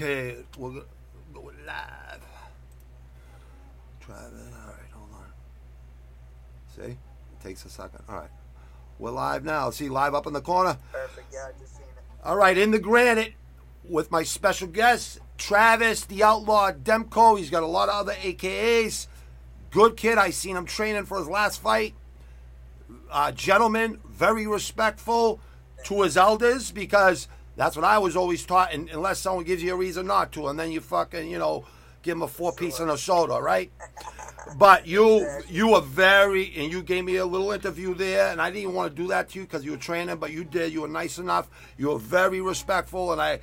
Okay, we're going go- live. Try that. All right, hold on. See? It takes a second. All right. We're live now. See, live up in the corner. Perfect. Yeah, I just seen it. All right, in the granite with my special guest, Travis, the Outlaw Demko. He's got a lot of other AKAs. Good kid. I seen him training for his last fight. Uh, gentleman, very respectful to his elders because that's what I was always taught. And unless someone gives you a reason not to, and then you fucking, you know, give him a four piece and a soda, right? But you, you were very, and you gave me a little interview there, and I didn't want to do that to you because you were training, but you did. You were nice enough. You were very respectful, and I,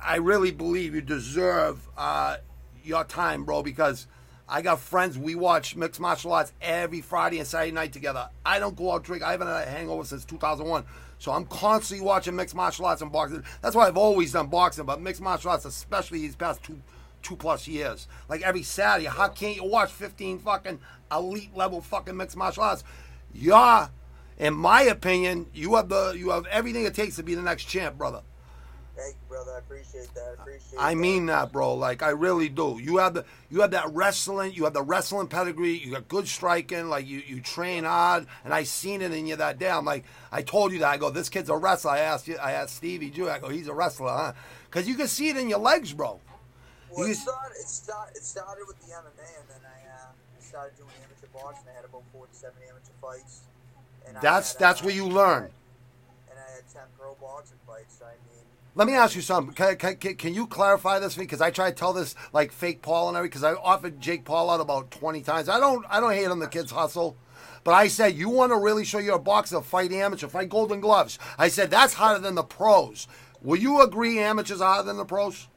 I really believe you deserve uh, your time, bro. Because I got friends. We watch mixed martial arts every Friday and Saturday night together. I don't go out drink. I haven't had a hangover since 2001. So I'm constantly watching mixed martial arts and boxing. That's why I've always done boxing, but mixed martial arts, especially these past two two plus years. Like every Saturday, how can't you watch 15 fucking elite level fucking mixed martial arts? You're, in my opinion, you have the you have everything it takes to be the next champ, brother. Thank you, brother. I appreciate that. I appreciate. I mean that, bro. Like I really do. You have the you have that wrestling. You have the wrestling pedigree. You got good striking. Like you you train hard, and I seen it in you that day. I'm like I told you that. I go, this kid's a wrestler. I asked you. I asked Stevie Jew. I go, he's a wrestler, huh? Because you can see it in your legs, bro. Well, You- it started. It, started, it started with the MMA, and then I, uh, I started doing amateur boxing. I had about four to seven amateur fights. And I That's had, that's uh, where you learn. And I had ten pro boxing fights. I mean, Let me ask you something. Can, can, can, you clarify this for me? Because I try to tell this like fake Paul and everything. Because I offered Jake Paul out about twenty times. I don't I don't hate him. The kids hustle. But I said, you want to really show you're a boxer, fight amateur, fight Golden Gloves. I said, that's harder than the pros. Will you agree amateurs are harder than the pros?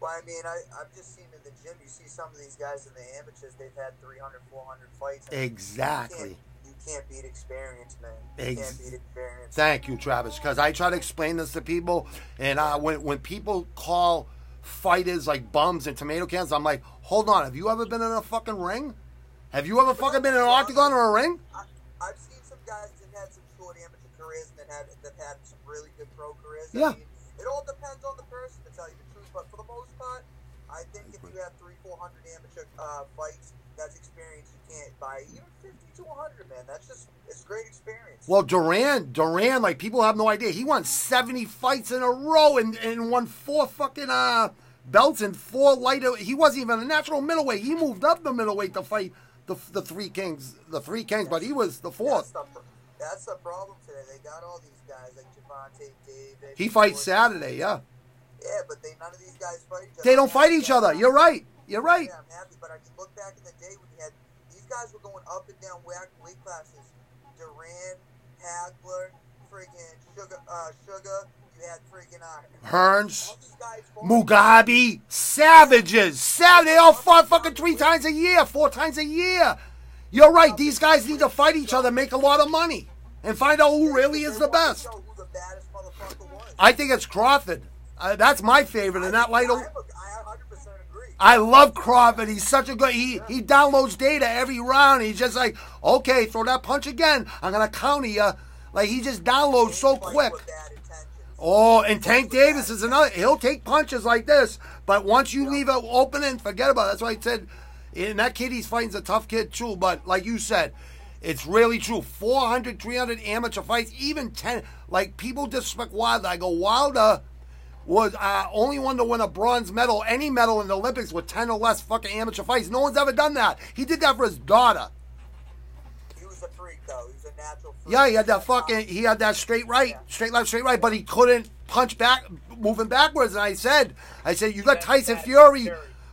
well, I mean, I, I've just seen in the gym. You see some of these guys in the amateurs. They've had 300, 400 fights. I mean, Exactly. Can't, beat experience, man. You Ex- can't beat experience. Thank you, Travis. Because I try to explain this to people, and uh, when when people call fighters like bums and tomato cans, I'm like, hold on. Have you ever been in a fucking ring? Have you ever fucking been in an octagon or a ring? I, I've seen some guys that had some short amateur careers and that had that had some really good pro careers. Yeah. I mean, it all depends on the person, to tell you the truth. But for the most part, I think if you have three, four hundred amateur uh, fights, that's experience you can't buy. Even fifty to hundred, man. That's just it's great experience. Well, Duran, Duran, like people have no idea. He won 70 fights in a row and, and won four fucking uh, belts and four lighter. He wasn't even a natural middleweight. He moved up the middleweight to fight the, the three kings, the three kings, but he was the that's fourth. the, that's the problem today. They got all these guys like Gervonta, David. He fights Saturday, yeah. Yeah, but they none of these guys fight each other. They don't fight each other. You're right. You're right. Yeah, I'm happy, but I mean, look back in the day when you had these guys were going up and down weight weight classes. Duran, Hagler, friggin' Sugar, uh, Sugar. You had friggin' uh, Hearns. All these guys fought. Mugabi, savages, sav They all fought fucking three times a year, four times a year. You're right. These guys need to fight each other, make a lot of money, and find out who really is the best. show Who the baddest motherfucker was. I think it's Crawford. Uh, that's my favorite, and that light. I, am a- I 100% agree. I love Crawford. He's such a good. He he downloads data every round. He's just like, okay, throw that punch again. I'm gonna counter you. Like he just downloads so quick. Oh, and Tank Davis is another. He'll take punches like this, but once you leave it open, and forget about it. That's why I said, and that kid he's fighting's a tough kid too. But like you said, it's really true. 400, 300 amateur fights, even 10. Like people disrespect Wilder. I go, Wilder was uh, only one to win a bronze medal, any medal in the Olympics with 10 or less fucking amateur fights. No one's ever done that. He did that for his daughter. He was a freak, though. He was a natural freak. Yeah, he had that fucking, he had that straight right, straight left, straight right, but he couldn't punch back, moving backwards. And I said, I said, you got Tyson Fury.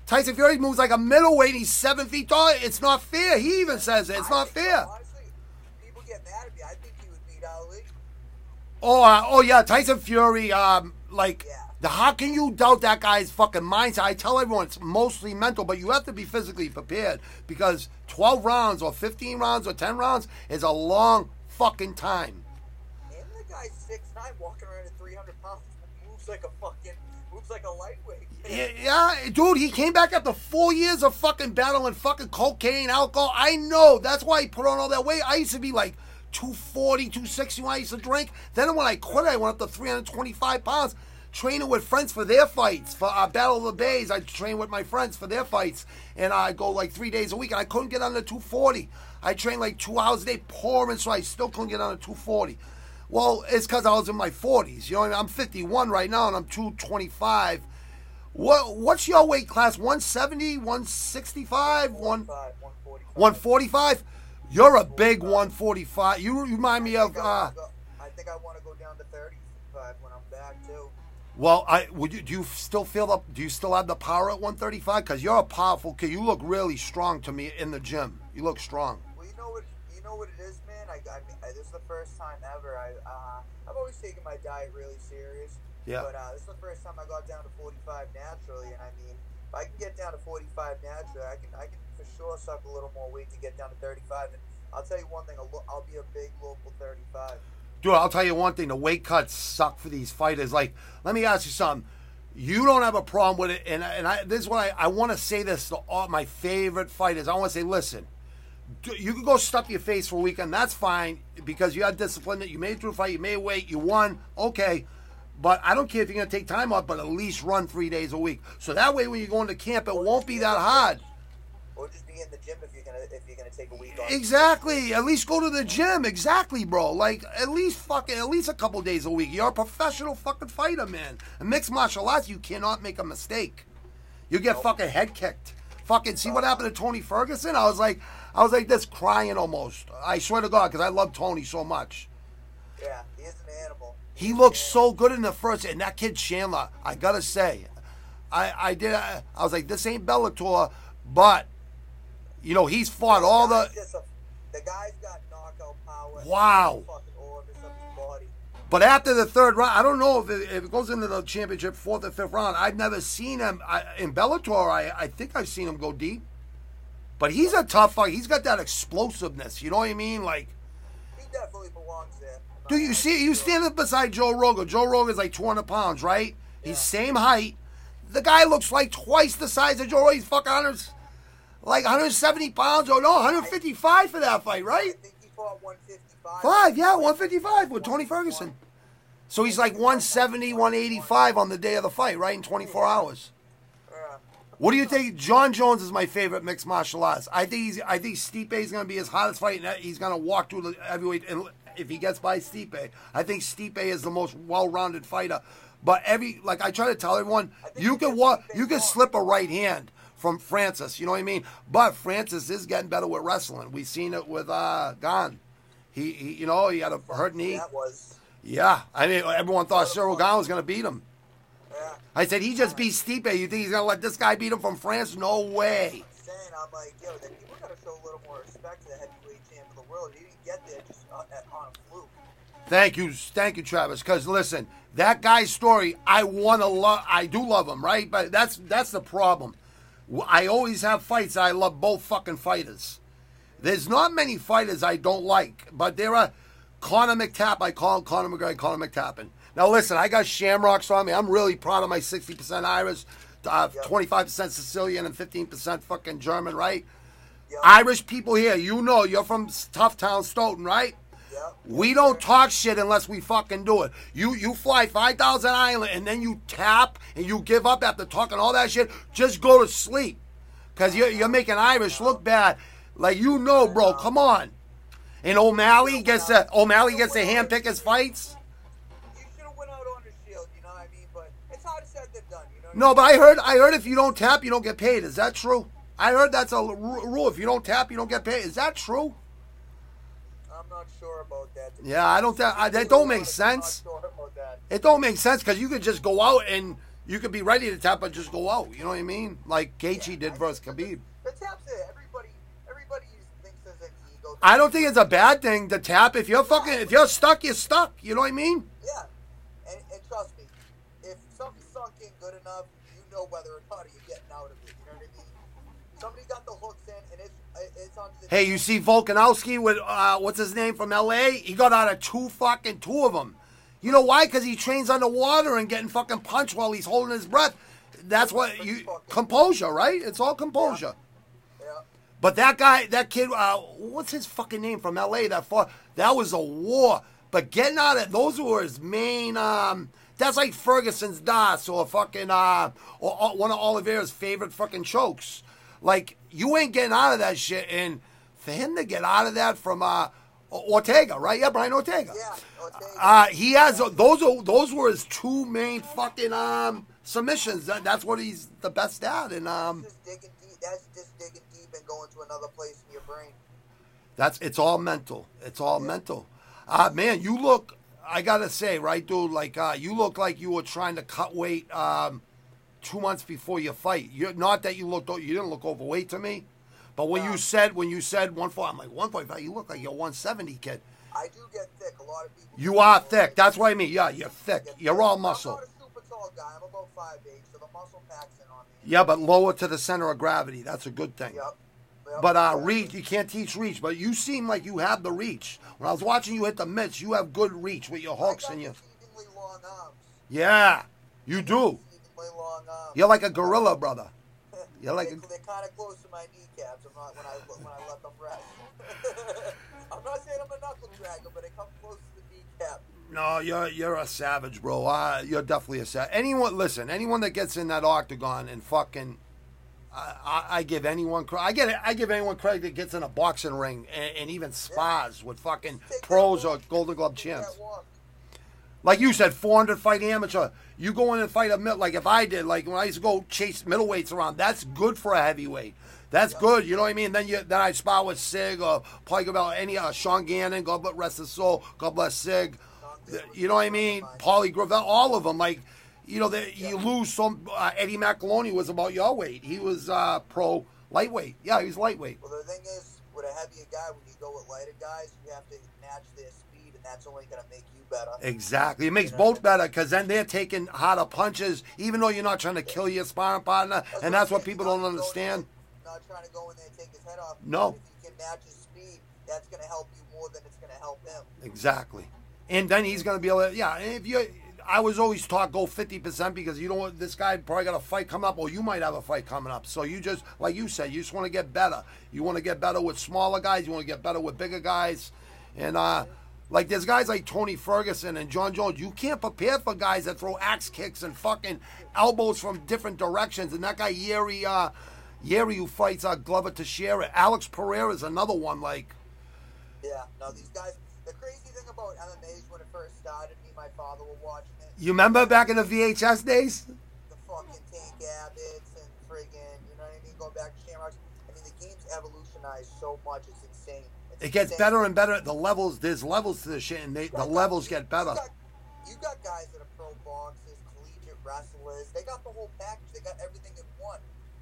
Tyson Fury moves like a middleweight. He's seven feet tall. It's not fair. He even says it. It's not fair. People get mad at me. I think he would beat Ali. Oh, uh, oh yeah, Tyson Fury. Um, like, Yeah. The how can you doubt that guy's fucking mindset? I tell everyone it's mostly mental, but you have to be physically prepared because twelve rounds or fifteen rounds or ten rounds is a long fucking time. And the guy's six nine, walking around at 300 pounds, moves like a fucking, moves like a lightweight. Yeah, dude, he came back after four years of fucking battling fucking cocaine, alcohol. I know. That's why he put on all that weight. I used to be like 240, 260 when I used to drink. Then when I quit, I went up to 325 pounds. Training with friends for their fights. For uh, Battle of the Bays, I train with my friends for their fights, and I go like three days a week. And I couldn't get under 240. I trained like two hours a day, pouring, so I still couldn't get under 240. Well, it's because I was in my 40s. You know, I'm 51 right now, and I'm 225. What What's your weight class? 170, 165, 1, 145? You're a big 145. You remind me of. Uh, I think I want to go down to 35 when I'm back too. Well, I would you do you still feel the do you still have the power at 135? Because you're a powerful kid. You look really strong to me in the gym. You look strong. Well, you know what you know what it is, man. I, I, I this is the first time ever. I uh, I've always taken my diet really serious. Yeah. But uh, this is the first time I got down to 45 naturally, and I mean, if I can get down to 45 naturally, I can I can for sure suck a little more weight to get down to 35. And I'll tell you one thing, I'll, I'll be a big local 35. Dude, I'll tell you one thing: the weight cuts suck for these fighters. Like, let me ask you something. You don't have a problem with it, and and I, this is what I, I want to say this to all my favorite fighters. I want to say, listen, you can go stuff your face for a weekend. That's fine because you had discipline. That you made it through a fight, you made weight, you won. Okay, but I don't care if you're going to take time off, but at least run three days a week. So that way, when you go into camp, it won't be that hard. Or just be in the gym if you're gonna if you're gonna take a week off. Exactly. At least go to the gym. Exactly, bro. Like at least fucking at least a couple days a week. You're a professional fucking fighter, man. In mixed martial arts, you cannot make a mistake. You get fucking head kicked. Fucking see what happened to Tony Ferguson? I was like, I was like this crying almost. I swear to God, because I love Tony so much. Yeah, he is an animal. He looked so good in the first, and that kid Chandler, I gotta say, I I did. I, I was like, this ain't Bellator, but you know he's fought all the. Guy's a- the guy's got knockout power. Wow. Fucking orifice of his body. But after the third round, I don't know if it, if it goes into the championship fourth or fifth round. I've never seen him I, in Bellator. I I think I've seen him go deep. But he's a tough fight. He's got that explosiveness. You know what I mean? Like, He definitely belongs there. Do you see? You lie. up beside Joe Rogan. Joe Rogan's like 200 pounds, right? Yeah. He's same height. The guy looks like twice the size of Joe Rogan. He's fucking 100, like 170 pounds or no, 155 for that fight, I right? think he fought 155. Five, yeah, 155 with Tony Ferguson. So he's like 170, 185 on the day of the fight, right? In 24 hours. What do you think? Jon Jones is my favorite mixed martial arts. I think he's. I think Stipe is going to be his hottest fight. And he's going to walk through the heavyweight. And if he gets by Stipe, I think Stipe is the most well-rounded fighter. But every like I try to tell everyone, you can walk. You can slip a right hand from Francis. You know what I mean? But Francis is getting better with wrestling. We've seen it with uh, Gane. He, he, you know, he had a hurt knee. That was. Yeah, I mean, everyone thought Ciryl Gane was going to beat him. Yeah. I said he just beat Stipe. You think he's going to let this guy beat him from France? No way. saying, I'm like, yo, then people gotta show a little more respect to the heavyweight champ of the world. He didn't get there just uh, on a fluke. Thank you, thank you, Travis. Because listen, that guy's story, I want to love. I do love him, right? But that's that's the problem. I always have fights. I love both fucking fighters. There's not many fighters I don't like, but there are. Conor McTapp, I call him Conor McGregor, Conor McTappin. Now listen, I got shamrocks on me. I'm really proud of my 60% Irish, uh, Yep. 25% Sicilian, and 15% fucking German, right? Yep. Irish people here, you know, you're from Tough Town, Stoughton, right? We don't talk shit unless we fucking do it. You you fly five thousand island and then you tap and you give up after talking all that shit. Just go to sleep, cause you're you're making Irish look bad. Like you know, bro. Come on. And O'Malley gets to O'Malley gets to handpick his fights. You should have went out on a shield, you know what I mean? But it's said than done, you know No, but I heard I heard if you don't tap, you don't get paid. Is that true? I heard that's a rule. If you don't tap, you don't get paid. Is that true? I'm not sure about that. to be Yeah, I don't. Th- I, that don't make sense. That. It don't make sense because you could just go out and you could be ready to tap but just go out. You know what I mean? Like Gaethje did versus Khabib. The taps it. Everybody, everybody thinks there's an ego. I don't think it's a bad thing to tap. If you're fucking, if you're stuck, you're stuck. You know what I mean? Yeah, and, and trust me, if something's sunk in good enough, you know whether or not you're getting out of it. You know what I mean? Somebody got the hooks in, and it's the. Hey, you see Volkanovski with uh, what's his name from L.A. He got out of two fucking two of them. You know why? Because he trains underwater and getting fucking punched while he's holding his breath. That's what you composure, right? It's all composure. Yeah. But that guy, that kid, uh, what's his fucking name from L.A. That fought, that was a war. But getting out of those were his main. Um, That's like Ferguson's D'Arce or fucking uh or, or one of Oliveira's favorite fucking chokes. Like you ain't getting out of that shit, and for him to get out of that from uh Ortega, right? Yeah, Brian Ortega. Yeah, Ortega. Uh, he has those. Are, those were his two main fucking um submissions. That, that's what he's the best at, and um. just digging deep. That's just digging deep and going to another place in your brain. That's it's all mental. It's all mental. Uh man, you look I gotta say, right, dude, like uh you look like you were trying to cut weight um two months before your fight. You're not that you looked you didn't look overweight to me. But when you said when you said one four, I'm like one point five. You look like you're one seventy kid. I do get thick. A lot of people. You are thick. That's what I mean. Yeah, you're thick. You're all muscle. not a super tall guy. I'm about five eight, so the muscle packs in on me. Yeah, but lower to the center of gravity. That's a good thing. Yep. Yep. But uh, reach, you can't teach reach. But you seem like you have the reach. When I was watching you hit the mitts, you have good reach with your hooks and your. long arms. Yeah, you do. Exceedingly long arms. You're like a gorilla, brother. You're like they, a, they're kind of close to my kneecaps. I'm not when I when I let them rest. I'm not saying I'm a knuckle dragger, but they come close to the kneecap. no, you're you're a savage, bro. Uh, you're definitely a savage. Anyone, listen, anyone that gets in that octagon and fucking, I, I, I give anyone cre- I get I give anyone credit that gets in a boxing ring and, and even spars with fucking pros or. Golden Glove champs. Like you said, 400 fight amateur. You go in and fight a mid, like if I did, like when I used to go chase middleweights around, that's good for a heavyweight. That's good, you know what I mean? Then you then I spar with Sig or probably about any uh, Sean Gannon, God bless rest his soul, God bless Sig. You know what I mean? Paulie Gravel, all of them. Like, you know, they, you lose some. Uh, Eddie McAloney was about your weight. He was uh, pro lightweight. Yeah, he was lightweight. Well, the thing is, with a heavier guy, when you go with lighter guys, you have to match their speed, and that's only going to make you better. Exactly. It makes both better because then they're taking harder punches, even though you're not trying to kill your sparring partner. And that's what people don't understand. Not trying to go in there and take his head off. No. If you can match his speed, that's going to help you more than it's going to help him. Exactly. And then he's going to be able to, yeah, if you, I was always taught go 50% because you don't want, this guy probably got a fight coming up or you might have a fight coming up. So you just, like you said, you just want to get better. You want to get better with smaller guys. You want to get better with bigger guys. And, uh, like there's guys like Tony Ferguson and Jon Jones. You can't prepare for guys that throw axe kicks and fucking elbows from different directions. And that guy Jiri, uh, Jiri who fights uh, Glover Teixeira. Alex Pereira is another one. Like Yeah. No, these guys. The crazy thing about MMA is when it first started, me and my father were watching it. you remember back in the VHS days? the fucking Tank Abbots and friggin', you know what I mean? Going back to Shamrocks. I mean, the game's evolutionized so much. It's It gets better and better. The levels, there's levels to the shit, and they, the levels get better. You got, you got guys that are pro boxers, collegiate wrestlers. They got the whole package. They got everything in one.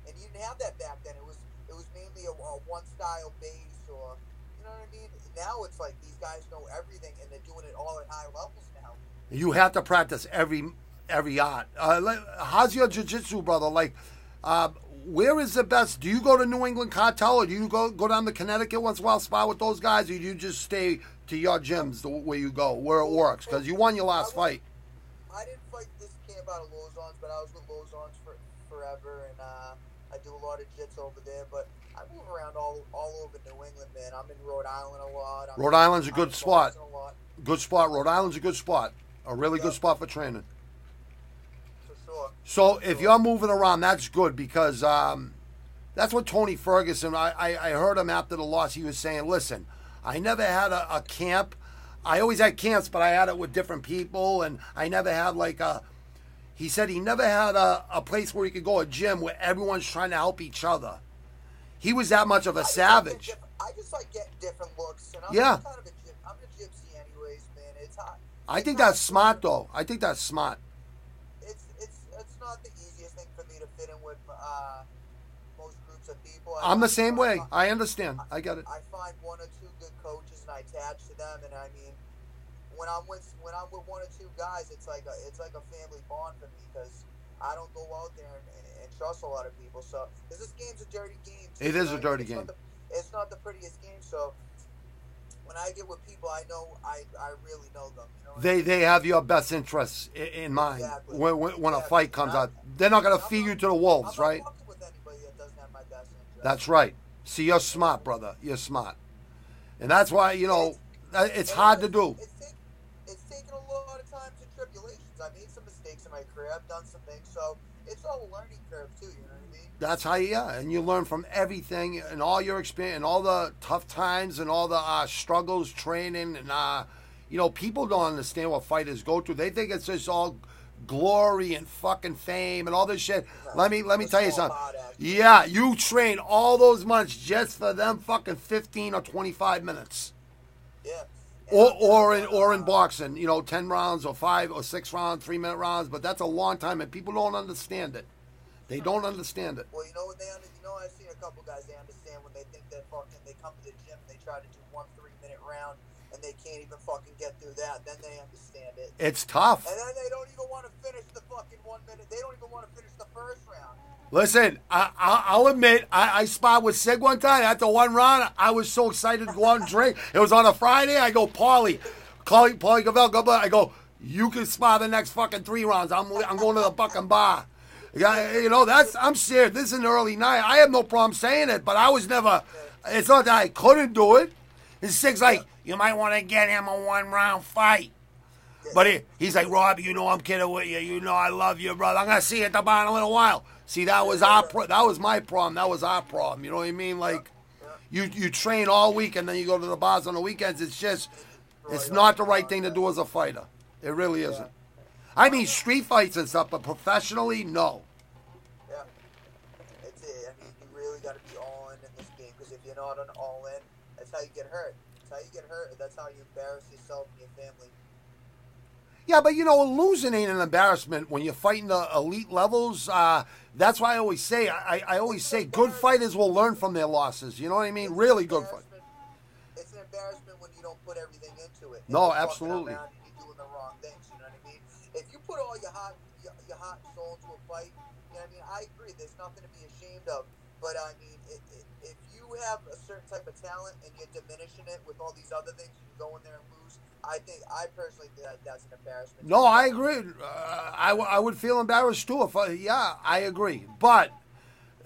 And you didn't have that back then. It was it was mainly a, a one style base, or you know what I mean. Now it's like these guys know everything, and they're doing it all at high levels now. You have to practice every every art. Uh, how's your jiu-jitsu, brother? Like, uh, where is the best? Do you go to New England Cartel, or do you go go down to Connecticut once in a while, spar with those guys, or do you just stay to your gyms the, where you go, where it works? Because you won your last fight. I didn't fight this camp out of Lozon's, but I was with Lozon's for forever, and uh, I do a lot of jits over there. But I move around all all over New England, man. I'm in Rhode Island a lot. I'm Rhode Island's a good spot. A Good spot. Rhode Island's a good spot. A really good spot for training. Sure. So if you're moving around, that's good because um, that's what Tony Ferguson. I, I, I heard him after the loss. He was saying, "Listen, I never had a, a camp. I always had camps, but I had it with different people, and I never had like a." He said he never had a, a place where he could go a gym where everyone's trying to help each other. He was that much of a I just savage. Like I just like getting different looks, and I'm Yeah. kind of a I'm a gypsy, anyways, man. It's hot. I think that's smart, though. I think that's smart. It's it's it's not the easiest thing for me to fit in with uh, most groups of people. I I'm the same way. I understand. I get it. I find one or two good coaches and I attach to them, and I mean, when I'm with when I'm with one or two guys, it's like a it's like a family bond for me because I don't go out there and, and, and trust a lot of people. So this game's a dirty game. too, It is know a I dirty It's not game. the- it's not the prettiest game, so. When I get with people, I know I, I really know them. You know what I They mean? they have your best interests in, in mind Exactly. when, when, when a fight comes out. They're not going to feed not- you to the I'm wolves, not right? with anybody that doesn't have my best interest. That's right. See, you're smart, brother. You're smart, and that's why you know that- it's hard to do. It's, it's taken a lot of times and tribulations. I made some mistakes my career. I've done some things, so it's all a learning curve too. You know what I mean? That's how you, yeah, and you learn from everything and all your experience and all the tough times and all the uh, struggles, training, and uh, you know, people don't understand what fighters go through. They think it's just all glory and fucking fame and all this shit. Let me let me tell you something. Yeah, you train all those months just for them fucking fifteen or twenty five minutes. Yeah. Or, or in or in boxing, you know, ten rounds or five or six rounds, three minute rounds, but that's a long time, and people don't understand it. They don't understand it. Well, you know what they under, you know I've seen a couple guys they understand when they think that fucking they come to the gym and they try to do one three minute round and they can't even fucking get through that. Then they understand it. It's tough. And then they don't even want to finish the fucking one minute. They don't even want to finish the first round. Listen, I, I, I'll admit, I, I sparred with Sig one time. After one round, I was so excited to go out and drink. It was on a Friday. I go, Paulie, Paulie, Paulie Gavel, go, I go, you can spar the next fucking three rounds. I'm, I'm going to the fucking bar. Yeah, you know, that's, I'm serious. This is an early night. I have no problem saying it, but I was never, it's not that I couldn't do it. And Sig's like, you might want to get him a one round fight. But he, he's like, Rob, you know I'm kidding with you. You know I love you, brother. I'm gonna see you at the bar in a little while. See, that was our pro- that was my problem. That was our problem. You know what I mean? Like, you you train all week and then you go to the bars on the weekends. It's just, it's not the right thing to do as a fighter. It really isn't. I mean, street fights and stuff, but professionally, no. Yeah. It's it. I mean, you really got to be all in in this game because if you're not an all in, that's how you get hurt. That's how you get hurt. That's how you embarrass yourself and your family. Yeah, but you know, losing ain't an embarrassment when you're fighting the elite levels. Uh, that's why I always say, I, I always say, good fighters will learn from their losses. You know what I mean? Really good fight. It's an embarrassment when you don't put everything into it. No, absolutely. around You're doing the wrong things. You know what I mean? If you put all your heart, your, your heart and soul into a fight, you know what I mean? I agree. There's nothing to be ashamed of. But I mean, it, it, if you have a certain type of talent and you're diminishing it with all these other things, you go in there and lose. I think I personally think that that's an embarrassment. No, I agree. Uh, I, w- I would feel embarrassed too if I, yeah, I agree. But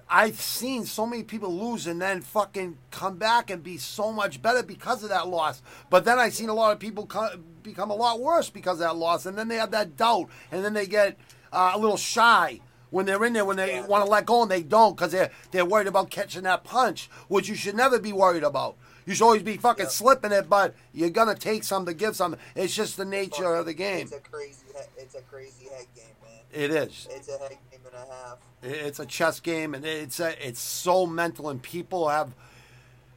I've seen so many people lose and then fucking come back and be so much better because of that loss. But then I've seen a lot of people co- become a lot worse because of that loss, and then they have that doubt, and then they get uh, a little shy when they're in there when they want to let go and they don't because they're they're worried about catching that punch, which you should never be worried about. You should always be fucking slipping it, but you're gonna take some to give some. It's just the nature of the game. It's a crazy, it's a crazy head game, man. It is. It's a head game and a half. It's a chess game, and it's a, it's so mental, and people have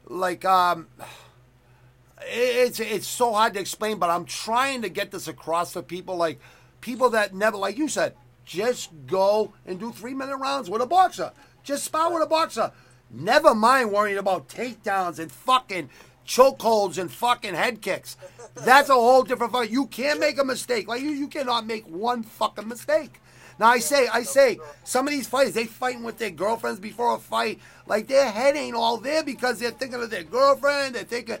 like um, it's it's so hard to explain. But I'm trying to get this across to people, like people that never, like you said, just go and do three minute rounds with a boxer. Just spar with a boxer. Never mind worrying about takedowns and fucking chokeholds and fucking head kicks. That's a whole different fight. You can't make a mistake. Like you, you cannot make one fucking mistake. Now I say, I say, some of these fighters they fighting with their girlfriends before a fight. Like their head ain't all there because they're thinking of their girlfriend. They're thinking.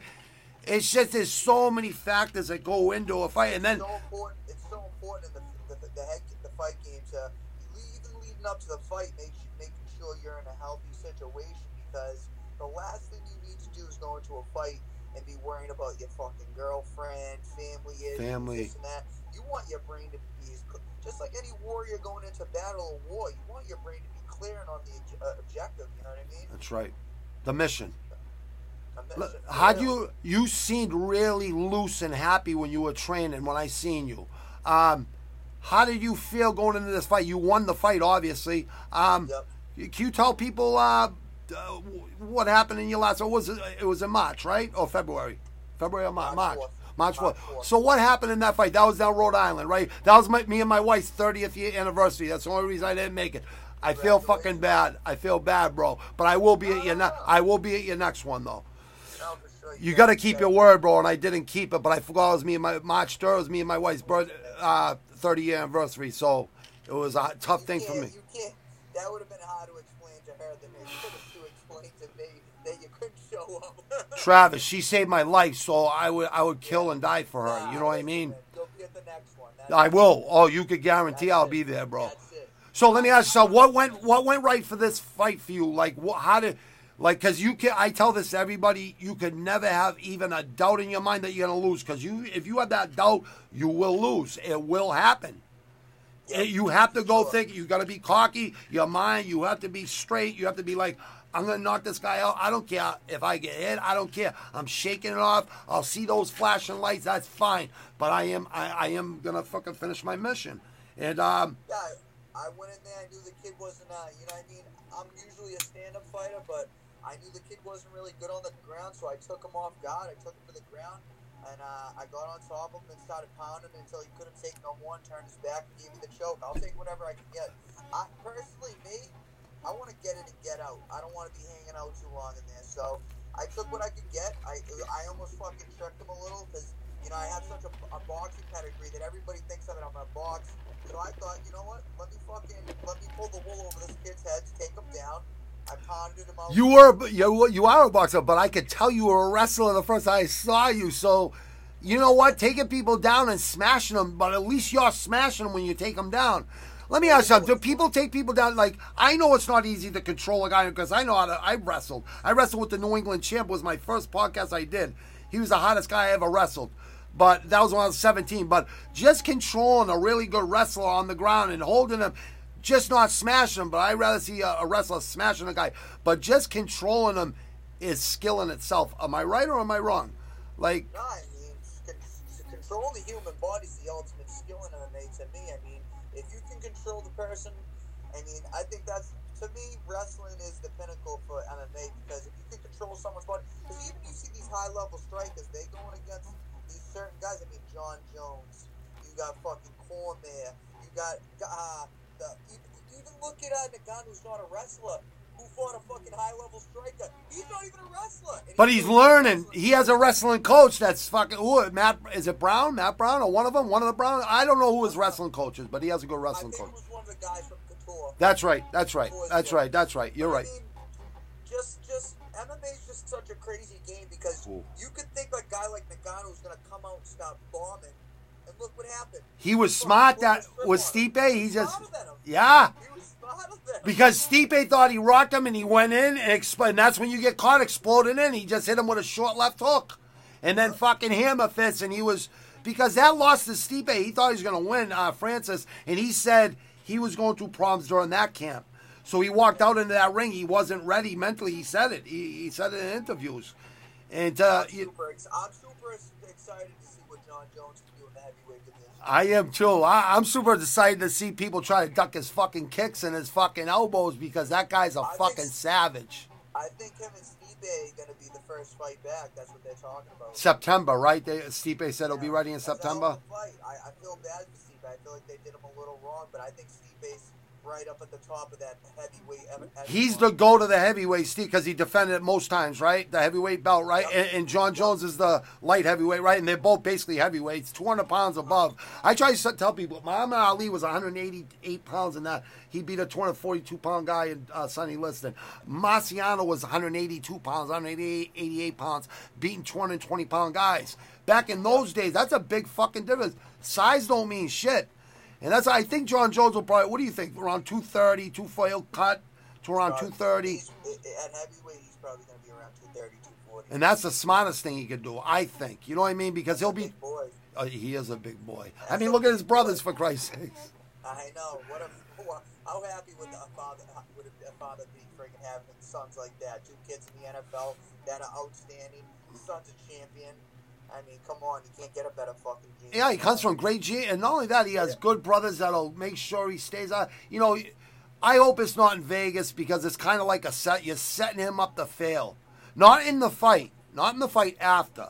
It's just there's so many factors that go into a fight, and then so important. It's so important in the the, the, head, the fight games. Uh, even leading up to the fight, make sure you're in a healthy situation because the last thing you need to do is go into a fight and be worrying about your fucking girlfriend, family issues, Family. this and that. You want your brain to be as just like any warrior going into battle or war. You want your brain to be clear and on the uh, objective. You know what I mean? that's right, the mission. Look, How'd you you seemed really loose and happy when you were training when I seen you. Um, how did you feel going into this fight? You won the fight, obviously. Um, Yep. Can you tell people uh, uh, what happened in your last? It was it was in March, right, or February? February or March? March March. 4th. March March 4th. 4th. So what happened in that fight? That was down Rhode Island, right? That was my, me and my wife's 30th year anniversary. That's the only reason I didn't make it. I feel fucking bad. I feel bad, bro. But I will be at your ne- I will be at your next one though. No, for sure. You got to keep your word, bro, and I didn't keep it. But I forgot it was me and my March 3rd. It was me and my wife's birth, uh, 30 year anniversary. So it was a tough thing for me. You can't. That would have been hard to explain to her than it could have to explain to me that you couldn't show up. Travis, she saved my life, so I would I would kill and die for her. You know what I mean? You'll be at the next one. That's I will. Oh, you could guarantee I'll it. be there, bro. So let me ask you, so what went what went right for this fight for you? Like, what, how did, like, because you can, I tell this to everybody, you could never have even a doubt in your mind that you're gonna lose. Because you, if you have that doubt, you will lose. It will happen. You have to go sure. think. You got to be cocky. Your mind. You have to be straight. You have to be like, I'm gonna knock this guy out. I don't care if I get hit. I don't care. I'm shaking it off. I'll see those flashing lights. That's fine. But I am. I, I am gonna fucking finish my mission. And um, Yeah, I, I went in there. I knew the kid wasn't. Uh, you know what I mean? I'm usually a stand-up fighter, but I knew the kid wasn't really good on the ground, so I took him off guard. I took him to the ground, and uh, I got on top of him and started pounding until he couldn't take no more. And turned his back and gave me the choke. I'll take whatever I can get. I personally, me, I want to get in and get out. I don't want to be hanging out too long in there. So I took what I could get. I I almost fucking tricked him a little because you know I have such a, a boxing pedigree that everybody thinks of it. I'm a box. So I thought, you know what? Let me fucking let me pull the wool over this kid's head, take him down. You were you you are a boxer, but I could tell you were a wrestler the first time I saw you. So. You know what? Taking people down and smashing them, but at least you're smashing them when you take them down. Let me ask you something. Do people take people down? Like, I know it's not easy to control a guy because I know how to. I wrestled. I wrestled with the New England champ. Was my first podcast I did. He was the hottest guy I ever wrestled. But that was when I was 17. But just controlling a really good wrestler on the ground and holding him, just not smashing him. But I'd rather see a, a wrestler smashing a guy. But just controlling him is skill in itself. Am I right or am I wrong? Like, No, I mean, con- control the human body is the ultimate skill in MMA to me. I mean, if you can control the person, I mean, I think that's to me, wrestling is the pinnacle for MMA because if you can control someone's body, because even you see these high level strikers, they going against these certain guys. I mean, Jon Jones, you got fucking Cormier, you got uh, the even, even look at uh, Ngannou, who's not a wrestler. Who fought a fucking high level striker? He's not even a wrestler. But he's doing learning. He has a wrestling coach that's fucking. Ooh, Matt, is it Brown? Matt Brown or one of them? One of the Brown? I don't know who his wrestling coach is, but he has a good I wrestling coach. it was one of the guys from Couture. That's right. That's right. That's right. That's right. You're I right. mean, just, just MMA is just such a crazy game because Cool. you could think a guy like Ngannou is going to come out and start bombing, look what happened. He was smart. That was grip with on him. Stipe. He just smarter than him. yeah. He was smarter than him. Because Stipe thought he rocked him and he went in and, expl- and that's when you get caught exploding in. He just hit him with a short left hook. And then fucking hammer fist and he was because that lost to Stipe. He thought he was gonna win uh, Francis and he said he was going through problems during that camp. So he walked out into that ring. He wasn't ready mentally. He said it. He, he said it in interviews. And uh, I'm super, ex- I'm super excited to Jon Jones can do in the heavyweight division. I am too. I, I'm super excited to see people try to duck his fucking kicks and his fucking elbows because that guy's a I think- fucking savage. I think him and Stipe are going to be the first fight back. That's what they're talking about. September, right? They, Stipe said it'll be ready in That's a hell September. of a fight. I, I feel bad for Stipe. I feel like they did him a little wrong, but I think Stipe's right up at the top of that heavyweight. heavy- He's the go to the heavyweight Steve because he defended it most times, right? The heavyweight belt, right? And, and Jon Jones is the light heavyweight, right? And they're both basically heavyweights, 200 pounds above. I try to tell people Muhammad Ali was 188 pounds in that. He beat a 242 pound guy in uh, Sonny Liston. Marciano was 182 pounds, 188 88 pounds, beating 220 pound guys. Back in those days, that's a big fucking difference. Size don't mean shit. And that's I think Jon Jones will probably. What do you think? Around 230, 240 he'll cut to around Uh, 230. At heavyweight, he's probably going to be around 230, 240. And that's the smartest thing he could do, I think. You know what I mean? Because he'll be. Big boy. Uh, he is a big boy. I mean, look at his brothers, for Christ's sakes. I know. What a. How happy would a father would a father be freaking having sons like that? Two kids in the NFL that are outstanding. Son's a champion. I mean, come on, you can't get a better fucking gene. Yeah, he comes from great G, and not only that, he has Yeah. good brothers that'll make sure he stays out. You know, I hope it's not in Vegas because it's kind of like a set. You're setting him up to fail, not in the fight, not in the fight after.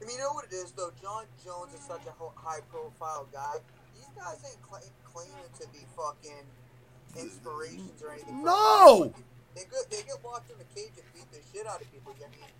I mean, you know what it is though. Jon Jones is such a high-profile guy. These guys ain't cla claiming to be fucking inspirations or anything. No! They get they get locked in the cage and beat the shit out of people. I mean,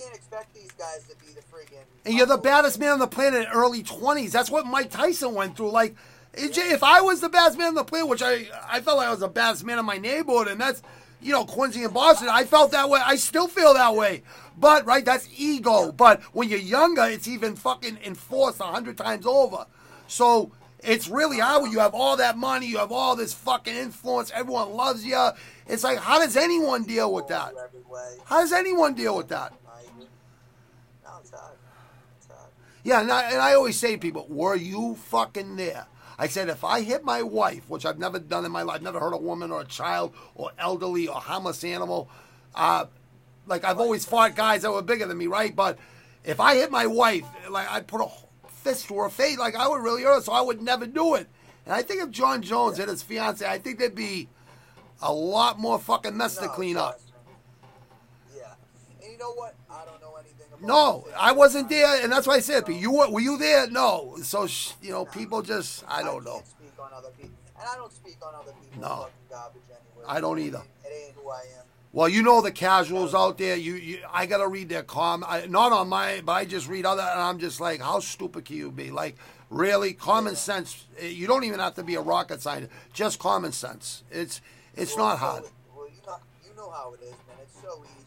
can't expect these guys to be the friggin' And you're the baddest man on the planet in early 20s. That's what Mike Tyson went through. Like, if I was the baddest man on the planet, which I, I felt like I was the baddest man in my neighborhood, and that's, you know, Quincy and Boston, I felt that way. I still feel that way. But, right, that's ego. But when you're younger, it's even fucking enforced a hundred times over. So it's really how you have all that money, you have all this fucking influence, everyone loves you. It's like, how does anyone deal with that? How does anyone deal with that? I agree. No, it's hard. It's hard. Yeah, and I, and I always say to people, were you fucking there? I said, if I hit my wife, which I've never done in my life, never hurt a woman or a child or elderly or harmless animal, uh, like I've always fought guys that were bigger than me, right? But if I hit my wife, like I'd put a fist to her face, like I would really hurt her, so I would never do it. And I think if Jon Jones hit his fiance, I think there'd be a lot more fucking mess to clean up. Yeah. And you know what? I don't know No. I wasn't there, and that's why I said, you were, were you there? No. So sh- you know, people just, I don't know. speak on other people. And I don't speak on other people's No. garbage anyway. I don't either. It ain't who I am. Well, you know the casuals out there. You, you I gotta read their com. I, not on my, but I just read other, and I'm just like, how stupid can you be? Like, really, common sense. eh, You don't even have to be a rocket scientist. Just common sense. It's it's Well, not hard. Well, you know, you know how it is, man. It's so easy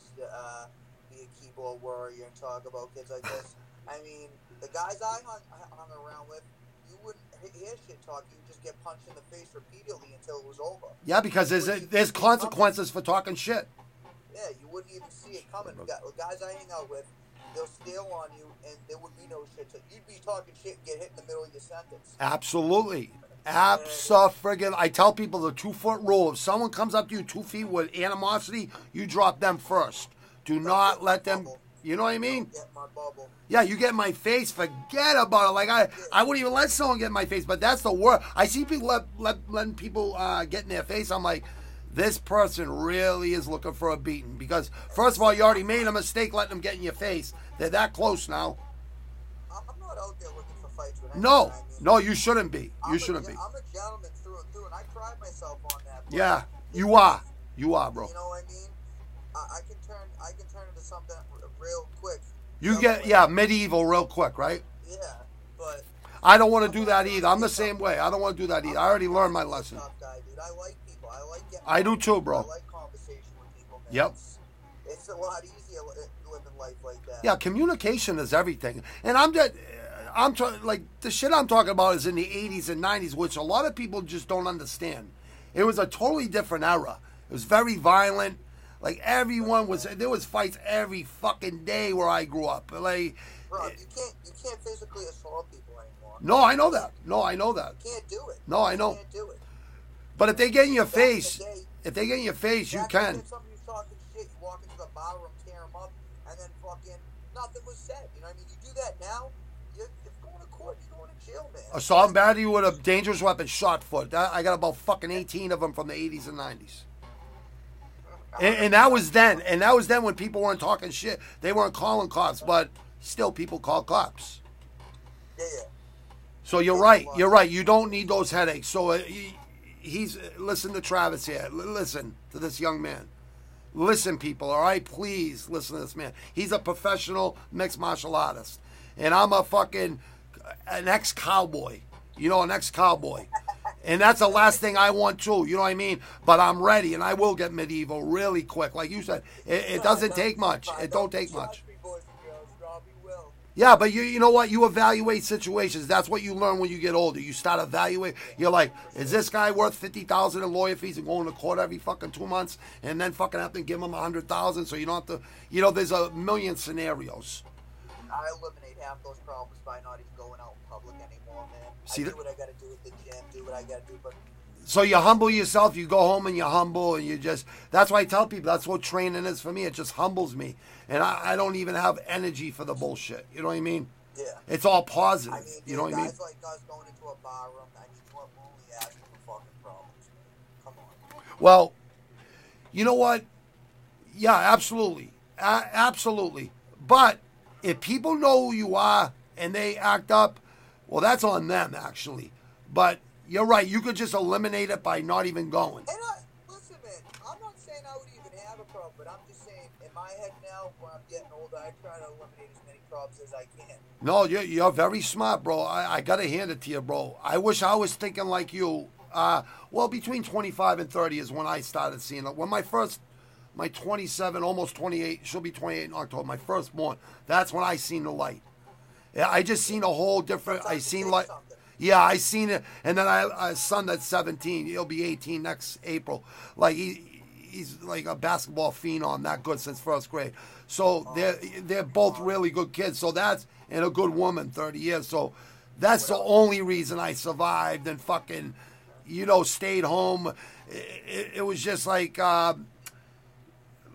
a keyboard and talk about kids like this. I mean, the guys I hung, hung around with, you wouldn't hear shit talk. You just get punched in the face repeatedly until it was over. Yeah, because there's there's consequences for talking shit. Yeah, you wouldn't even see it coming. The the guys I hang out with, they'll steal on you, and there would be no shit. So you'd be talking shit and get hit in the middle of your sentence. Absolutely. Absolutely. I tell people the two foot rule. If someone comes up to you two feet with animosity, you drop them first. Do not let them. You know what I mean? Get my bubble. Yeah, you get my face, forget about it. Like I, I wouldn't even let someone get in my face, but that's the worst. I see people let, let letting people uh, get in their face. I'm like, this person really is looking for a beating because first of all, you already made a mistake letting them get in your face. They're that close now. I'm I'm not out there looking for fights with No. I mean, no, you shouldn't be. I'm You shouldn't gen- be. I'm a gentleman through and through, and I pride myself on that. Yeah, you are. You are, bro. You know what I mean? I, I can turn, I can turn into something real quick. You get yeah medieval real quick, right? Yeah, but I don't want to do that either. I'm the same way. I don't want to do that either. I already learned my lesson. Guy, dude. I like people. I like getting. I do too, bro. I like conversation with people. Man. Yep. It's, it's a lot easier li- living life like that. Yeah, communication is everything. And I'm just, uh, I'm trying like the shit I'm talking about is in the 80s and 90s, which a lot of people just don't understand. It was a totally different era. It was very violent. Like everyone was, there was fights every fucking day where I grew up. Like, Bro, eh. you can't, you can't physically assault people anymore. no, I know that. No, I know that. You can't do it. No, I know. You can't do it. But if they get in your Back in face, day- if they get in your face, you can. if somebody was talking shit, you walk into the bar room, tear them up, and then fucking nothing was said. You know what I mean? You do that now, you're, you're going to court, you're going to jail, man. Assault and battery with a dangerous weapon, shot foot. I got about fucking 18 of them from the 80s and 90s. And, and that was then. And that was then when people weren't talking shit. They weren't calling cops, but still people call cops. Yeah, yeah. So you're right. You're right. You don't need those headaches. So uh, he, he's listen to Travis here. Listen to this young man. Listen, people. All right, please listen to this man. He's a professional mixed martial artist, and I'm a fucking an ex cowboy. You know, an ex cowboy. And that's the last thing I want too. You know what I mean? But I'm ready, and I will get medieval really quick. Like you said, it, it doesn't take much. It don't take much. Trust me, boys and girls, Robbie will. Yeah, but you you know what? You evaluate situations. That's what you learn when you get older. You start evaluate. You're like, is this guy worth fifty thousand in lawyer fees and going to court every fucking two months, and then fucking have to give him a hundred thousand so you don't have to. You know, there's a million scenarios. I eliminate half those problems by not even going out in public anymore, man. See I do what I got to do at the gym, do what I got to do, but So you humble yourself. You go home and you humble, and you just. That's why I tell people that's what training is for me. It just humbles me, and I, I don't even have energy for the bullshit. You know what I mean? yeah. It's all positive. I mean, you know what I mean? guys like us going into a bar room, I mean, we're only asking for fucking problems. Come on. Well, you know what? Yeah, absolutely. Absolutely. But if people know who you are and they act up, well, that's on them, actually. But you're right. You could just eliminate it by not even going. And I, listen, man, I'm not saying I would even have a problem, but I'm just saying, in my head now, when I'm getting older, I try to eliminate as many problems as I can. No, you're, you're very smart, bro. I, I got to hand it to you, bro. I wish I was thinking like you. Uh, well, between 25 and 30 is when I started seeing it. When my first, my 27, almost 28, she'll be 28 in October, my firstborn, that's when I seen the light. Yeah, I just seen a whole different, I seen like, something. yeah, I seen it. And then I, a son that's 17, he'll be 18 next April. Like, he, he's like a basketball phenom, that good since first grade. So they're, they're both really good kids. So that's, and a good woman, 30 years. So That's the only reason I survived and fucking, you know, stayed home. It, it, it was just like, uh,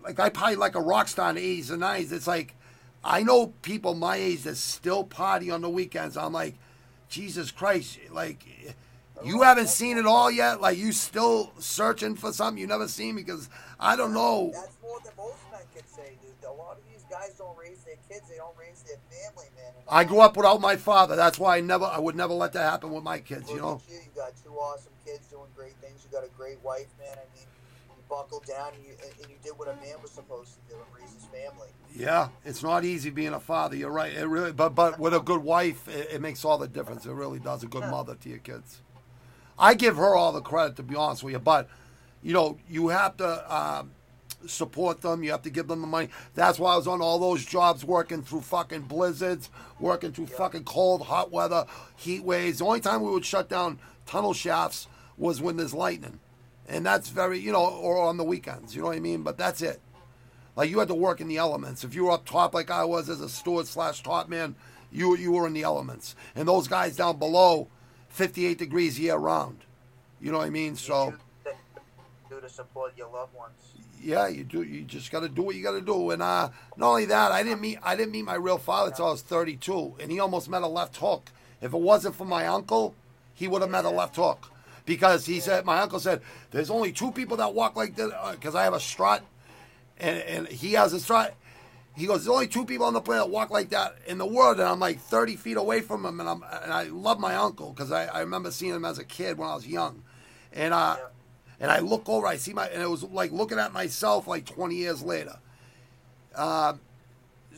like I probably like a rock star in the 80s and 90s. It's like, I know people my age that still party on the weekends. I'm like, Jesus Christ, like, you haven't seen it all yet? Like, you still searching for something you never seen? Because I don't know. That's more than most men can say, dude. A lot of these guys don't raise their kids; they don't raise their family, man. And I grew up without my father. That's why I never, I would never let that happen with my kids. You know. you. You got two awesome kids doing great things. You got a great wife, man. I mean, buckled down and you, and you did what a man was supposed to do and raise his family. Yeah, it's not easy being a father. You're right. It really, but but with a good wife, it, it makes all the difference. It really does. A good mother to your kids. I give her all the credit, to be honest with you. But you know, you have to um, support them. You have to give them the money. That's why I was on all those jobs, working through fucking blizzards, working through fucking cold, hot weather, heat waves. The only time we would shut down tunnel shafts was when there's lightning, and that's very, you know, or on the weekends. You know what I mean? But that's it. Like you had to work in the elements. If you were up top like I was as a steward slash top man, you you were in the elements. And those guys down below, 58 degrees year round. You know what I mean? So You do to support your loved ones. yeah, you do. You just got to do what you got to do. And uh, not only that, I didn't meet I didn't meet my real father until I was 32, and he almost met a left hook. If it wasn't for my uncle, he would have met a left hook because he said my uncle said there's only two people that walk like this because I have a strut, and and he has a strut. He goes, there's only two people on the planet that walk like that in the world, and I'm like 30 feet away from him, and I'm and I love my uncle because I, I remember seeing him as a kid when I was young, and uh, Yeah. and I look over, I see my, and it was like looking at myself like 20 years later. Uh,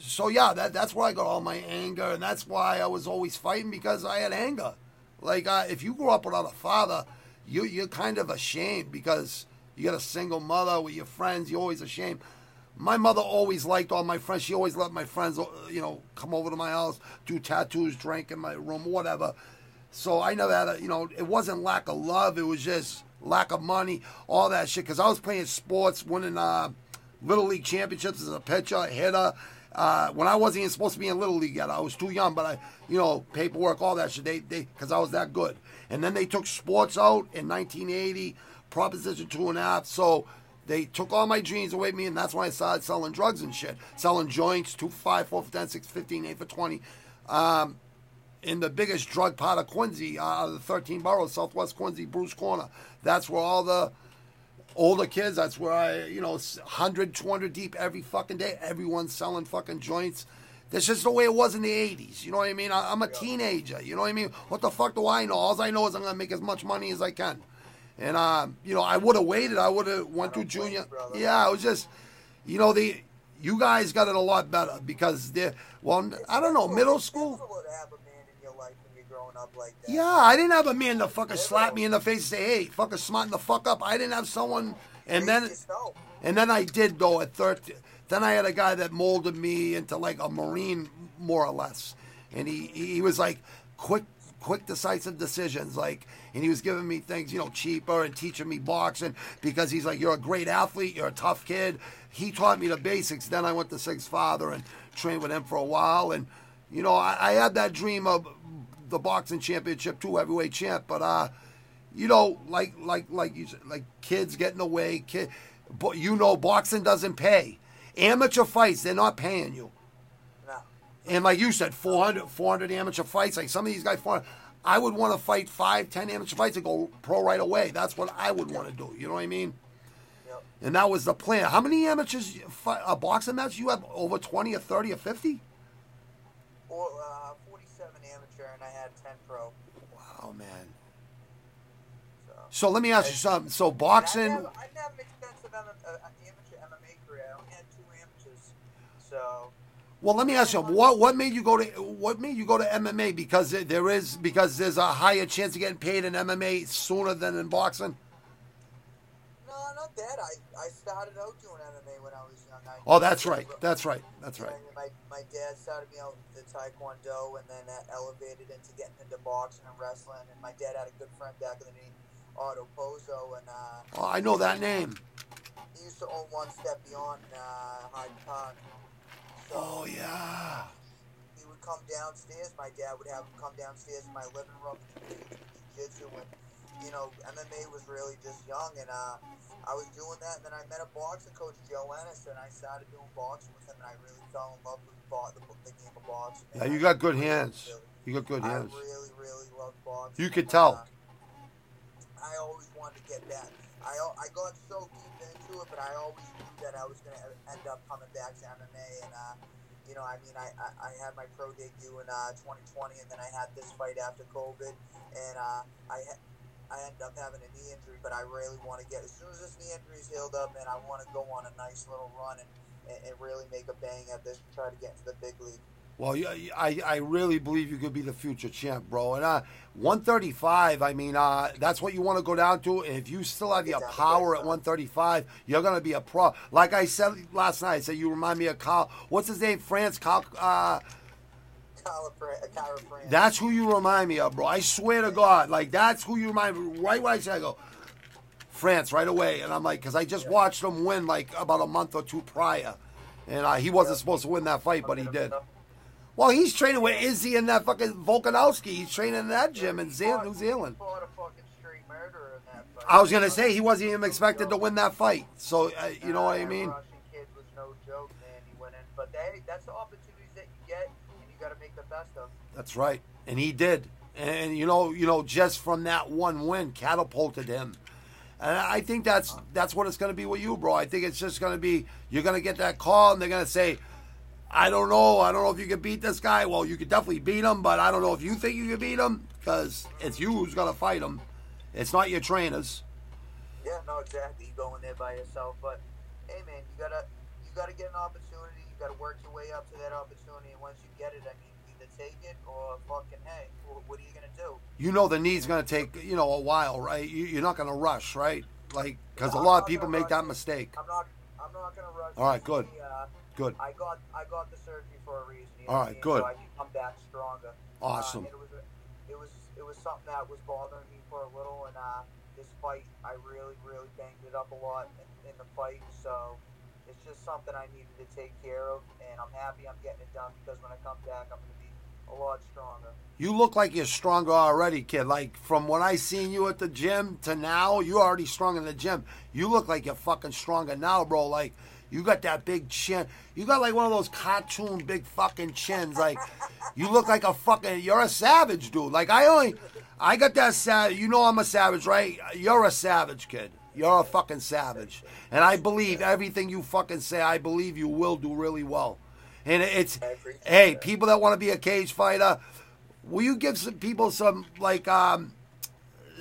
so yeah, that that's where I got all my anger, and that's why I was always fighting because I had anger. Like uh, if you grew up without a father, you you're kind of ashamed because you got a single mother with your friends. You're always ashamed. My mother always liked all my friends. She always let my friends, uh, you know, come over to my house, do tattoos, drink in my room, whatever. So I never had a, you know, it wasn't lack of love. It was just lack of money, all that shit. Because I was playing sports, winning uh, little league championships as a pitcher, hitter. Uh, when I wasn't even supposed to be in little league yet, I was too young. But I, you know, paperwork, all that shit. They, they, because I was that good. And then they took sports out in 1980, Proposition two and a half. So they took all my dreams away from me, and that's when I started selling drugs and shit, selling joints, two for five, four for ten, six for fifteen, eight for twenty. Um, in the biggest drug part of Quincy, uh, the 13 boroughs, Southwest Quincy, Brewer's Corner. That's where all the older kids, that's where I, you know, it's 100, 200 deep every fucking day. Everyone's selling fucking joints. That's just the way it was in the 80s. You know what I mean? I, I'm a teenager. You know what I mean? What the fuck do I know? All I know is I'm going to make as much money as I can. And, um, you know, I would have waited. I would have went through junior. you. Yeah, it was just, you know, the. You guys got it a lot better because they're well. I don't know, middle school. It's difficult to have a man in your life when you're growing up like. Yeah, I didn't have a man to fucking slap me in the face and say, "Hey, fucking smarten the fuck up." I didn't have someone, and then and then I did though at thirteen. Then I had a guy that molded me into like a marine, more or less, and he he was like quick, quick, decisive decisions. Like, and he was giving me things, you know, cheaper and teaching me boxing because he's like, "You're a great athlete. You're a tough kid." He taught me the basics. Then I went to Sig's father and trained with him for a while, and you know, I, I had that dream of the boxing championship too, heavyweight champ. But uh, you know, like like like you like kids getting away, kid. But you know, boxing doesn't pay. Amateur fights, they're not paying you. No. And like you said, 400, 400 amateur fights. Like some of these guys, 400, I would want to fight five, ten amateur fights and go pro right away. That's what I would want to do. You know what I mean? Yep. And that was the plan. How many amateurs, fi- a boxing match? You have over 20 or 30 or 50? Or, uh, 47 amateur, and I had 10 pro. Wow, man. So. So let me ask you something. So I boxing, didn't have, I didn't have an extensive M- uh, amateur MMA career. I only had two amateurs. So, well, let me ask you, what what made you go to what made you go to MMA? Because there- is because there's a higher chance of getting paid in MMA sooner than in boxing. no, not that. I, I started out doing MMA when I was young. I, Oh, that's right. That's right. That's right. My, my dad started me out the Taekwondo and then that elevated into getting into boxing and wrestling. And my dad had a good friend back in the day, Otto Pozo, and uh, Oh, I know that name. he used to own One Step Beyond uh, Hyde Park. Oh yeah. he would come downstairs. My dad would have him come downstairs in my living room and do jiu-jitsu. And, you know, MMA was really just young. And uh, I was doing that. And then I met a boxing coach, Joe Ennis, and I started doing boxing with him. And I really fell in love with the, the game of boxing. Yeah, you got good hands. You got good hands. I really, really love boxing. You could tell. Uh, I always wanted to get back. I, I got so deep into it, but I always knew that I was going to end up coming back to MMA. And, uh, you know, I mean, I, I, I had my pro debut in uh, 2020, and then I had this fight after COVID. And uh, I, ha- I ended up having a knee injury, but I really want to get, as soon as this knee injury is healed up, man, I want to go on a nice little run and, and, and really make a bang at this and try to get into the big league. Well, I, I really believe you could be the future champ, bro. And uh, 135, I mean, uh, that's what you want to go down to. And if you still have your power at 135, you're going to be a pro. Like I said last night, I said you remind me of Kyle. What's his name? France? Kyle. Uh, that's who you remind me of, bro. I swear to God. Like, that's who you remind me Right when I say, I go, France, right away. And I'm like, because I just watched him win, like, about a month or two prior. And uh, he wasn't supposed to win that fight, but he did. Well, he's training with Izzy and that fucking Volkanovski. He's training in that gym in Ze- New Zealand. I was gonna say he wasn't even expected to win that fight. So uh, you know what I mean. Kid was no joke, man. He went in, but hey, that's the opportunities that you get, and you got to make the best of. That's right, and he did. And you know, you know, just from that one win, catapulted him. And I think that's that's what it's going to be with you, bro. I think it's just going to be you're going to get that call, and they're going to say, I don't know. I don't know if you can beat this guy. Well, you could definitely beat him, but I don't know if you think you can beat him because it's you who's going to fight him. It's not your trainers. Yeah, no, exactly. You go in there by yourself, but hey, man, you gotta you gotta get an opportunity. You gotta work your way up to that opportunity, and once you get it, I mean, either take it or fucking hey, what are you gonna do? You know the knee's gonna take you know a while, right? You, are not gonna rush, right? Like because a lot of people make that mistake. I'm not. I'm not gonna rush. All right, good. Uh, Good. I got I got the surgery for a reason. You know All right, good. So I can come back stronger. Awesome. Uh, it was a, it was it was something that was bothering me for a little, and uh, this fight I really really banged it up a lot in, in the fight. So it's just something I needed to take care of, and I'm happy I'm getting it done because when I come back, I'm going to be a lot stronger. You look like you're stronger already, kid. Like from when I seen you at the gym to now, you're already strong in the gym. You look like you're fucking stronger now, bro. Like you got that big chin. You got like one of those cartoon big fucking chins. Like you look like a fucking. You're a savage, dude. Like I only, I got that savage. You know I'm a savage, right? You're a savage, kid. You're a fucking savage, and I believe everything you fucking say. I believe you will do really well. And it's, hey, people that want to be a cage fighter, will you give some people some like um,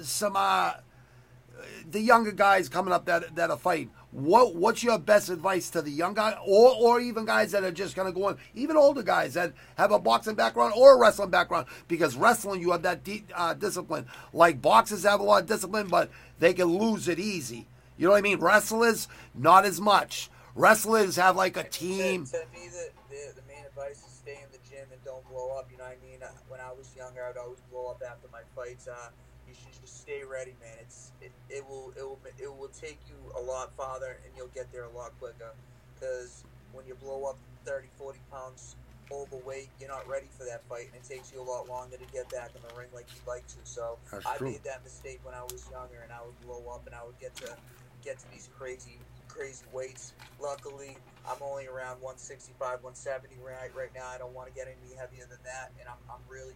some uh, the younger guys coming up that that are fighting? What what's your best advice to the young guy, or or even guys that are just gonna go on, even older guys that have a boxing background or a wrestling background? Because wrestling, you have that de- uh, discipline. Like boxers have a lot of discipline, but they can lose it easy. You know what I mean? Wrestlers, not as much. Wrestlers have like a team. To, to me, the, the, the main advice is stay in the gym and don't blow up. You know what I mean? When I was younger, I'd always blow up after my fights. Uh, you should just stay ready, man. It's it, it will it will it will take you a lot farther, and you'll get there a lot quicker. Because when you blow up 30, 40 pounds overweight, you're not ready for that fight, and it takes you a lot longer to get back in the ring like you'd like to. So That's I true. made that mistake when I was younger, and I would blow up, and I would get to get to these crazy crazy weights. Luckily, I'm only around 165, 170 right right now. I don't want to get any heavier than that, and I'm, I'm really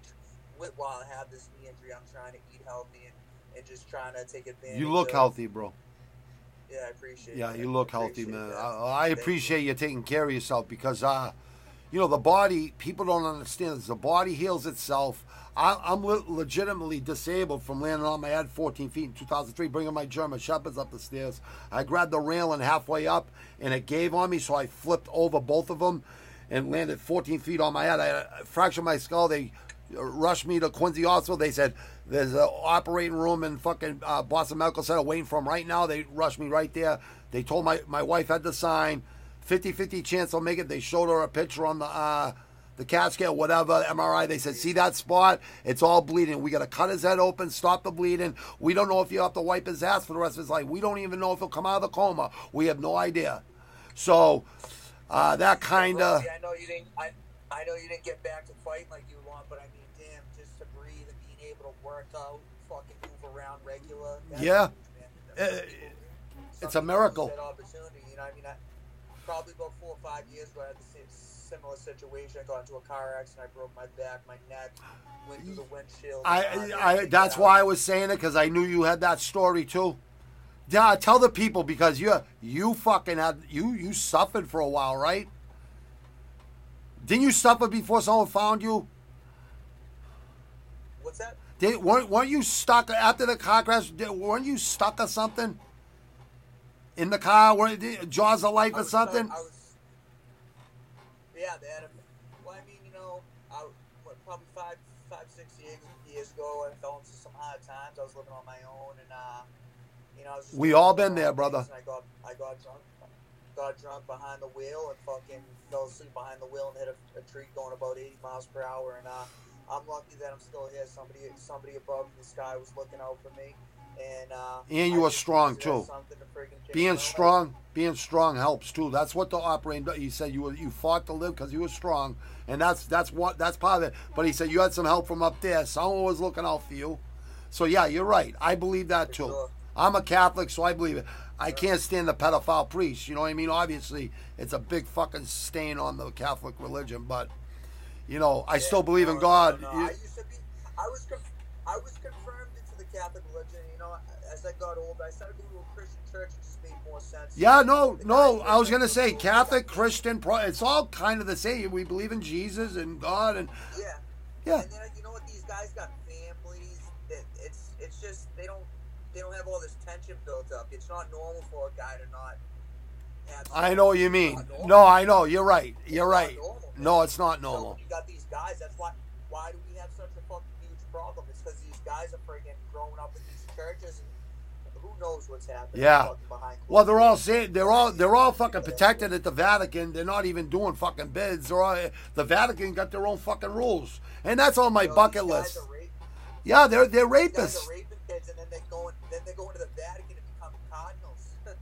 while I have this knee injury, I'm trying to eat healthy and, and just trying to take advantage. You look of, healthy, bro. Yeah, I appreciate. It. Yeah, that. you look healthy, man. that. I, I appreciate you. you taking care of yourself because, uh, you know, the body. People don't understand this. The body heals itself. I, I'm le- legitimately disabled from landing on my head 14 feet in 2003, bringing my German shepherds up the stairs. I grabbed the railing halfway up, and it gave on me, so I flipped over both of them and landed 14 feet on my head. I fractured my skull. They rushed me to Quincy Hospital. They said there's an operating room in fucking uh, Boston Medical Center waiting for him right now. They rushed me right there. They told my my wife had to sign 50-50 chance I'll make it. They showed her a picture on the uh, the CAT scan, whatever MRI. They said, see that spot? It's all bleeding. We got to cut his head open, stop the bleeding. We don't know if you have to wipe his ass for the rest of his life. We don't even know if he'll come out of the coma. We have no idea. So uh, that kind of. I know you didn't. I, I know you didn't get back to fighting like you want, but I mean, damn, just to breathe and being able to work out, fucking move around regular. Yeah. huge. Uh, That's people- it's a miracle. That opportunity, you know, I mean, I, probably about four or five years ago, I had the same similar situation. I got into a car accident. I broke my back, my neck, went through the windshield. I, uh, I, they why I was saying it because I knew you had that story too. Yeah, tell the people because you you fucking had you you suffered for a while, right? Didn't you suffer before someone found you? What's that? Did, weren't, weren't you stuck after the car crash? Weren't you stuck or something in the car? Were, did, jaws of life or stuck- something? I was, yeah, they had a, well, I mean, you know, I, what, probably five, five, six years, years ago, I fell into some hard times. I was living on my own, and uh, you know, I was just We all been there, brother. I got, I got drunk, got drunk behind the wheel, and fucking fell asleep behind the wheel and hit a, a tree going about 80 miles per hour, and uh, I'm lucky that I'm still here. Somebody, somebody above in the sky was looking out for me. And, uh, And you I were strong, used it as too. to being strong, being strong helps too. That's what the operating. He said you were, you fought to live because you were strong, and that's that's what that's part of it. But he said you had some help from up there. Someone was looking out for you. So yeah, you're right. I believe that For too. sure. I'm a Catholic, so I believe it. I can't stand the pedophile priest. You know what I mean? Obviously, it's a big fucking stain on the Catholic religion, but you know, I still Yeah, believe in God. no, no. You- I used to be. I was. Conf- I was confirmed into the Catholic religion. You know, as I got older, I started going to a Christian church. It just made more sense. Yeah, no, The no. I was gonna say Catholic, Christian, pro. It's all kind of the same. We believe in Jesus and God, and Yeah. yeah, And then you know what? These guys got families. It's it's just they don't they don't have all this tension built up. It's not normal for a guy to not. Have I know what you mean. It's not normal. No, I know. You're right. You're It's right. normal. No, it's not So normal. when you got these guys, that's why. Why do we have such a fucking huge problem? It's because these guys are friggin' growing up in these churches, and who knows what's happening? Yeah. Well, they're all saying they're all they're all fucking protected at the Vatican. They're not even doing fucking bids. They're all, the Vatican got their own fucking rules, and that's on my You know, bucket list. rape- Yeah, they're they're rapists. They go into the Vatican and become cardinals.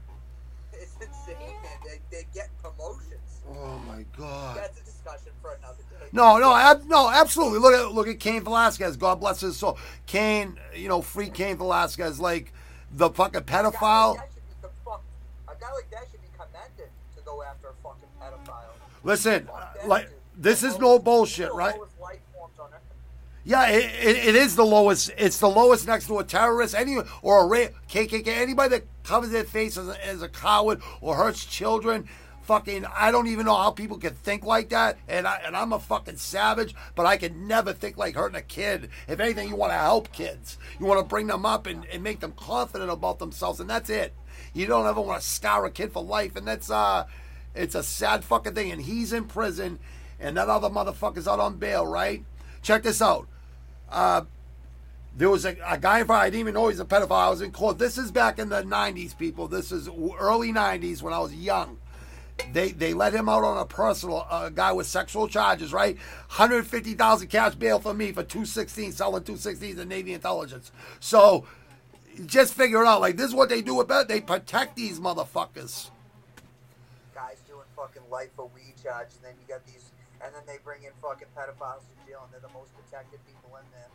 it's oh, insane, man. They they get promotions. Oh my god. That's a discussion for another day. No, no, ab- no, absolutely. Look at look at Cain Velasquez. God bless his soul. Cain, you know, free Cain Velasquez, like the fucking A guy like pedophile. that should be com- fuck- A guy like that should be commended to go after a fucking pedophile. Listen, uh, like this is no bullshit, right? lowest life forms on earth. Yeah, it, it, it is the lowest. It's the lowest next to a terrorist, any or a ra- KKK. Anybody that covers their face as a, as a coward or hurts children, fucking. I don't even know how people can think like that. And I and I'm a fucking savage, but I could never think like hurting a kid. If anything, you want to help kids. You want to bring them up and, and make them confident about themselves, and that's it. You don't ever want to scar a kid for life, and that's uh, it's a sad fucking thing. And he's in prison, and that other motherfucker's out on bail, right? Check this out. Uh, there was a, a guy in front. I didn't even know he's a pedophile. I was in court. This is back in the '90s, people. This is early '90s when I was young. They they let him out on a personal a guy with sexual charges, right? 150,000 cash bail for me for 216 selling 216s in Navy intelligence. So just figure it out. Like this is what they do about. They protect these motherfuckers. Guys doing fucking life for weed charge, and then you got these, and then they bring in fucking pedophiles to jail, and they're the most protected people in there.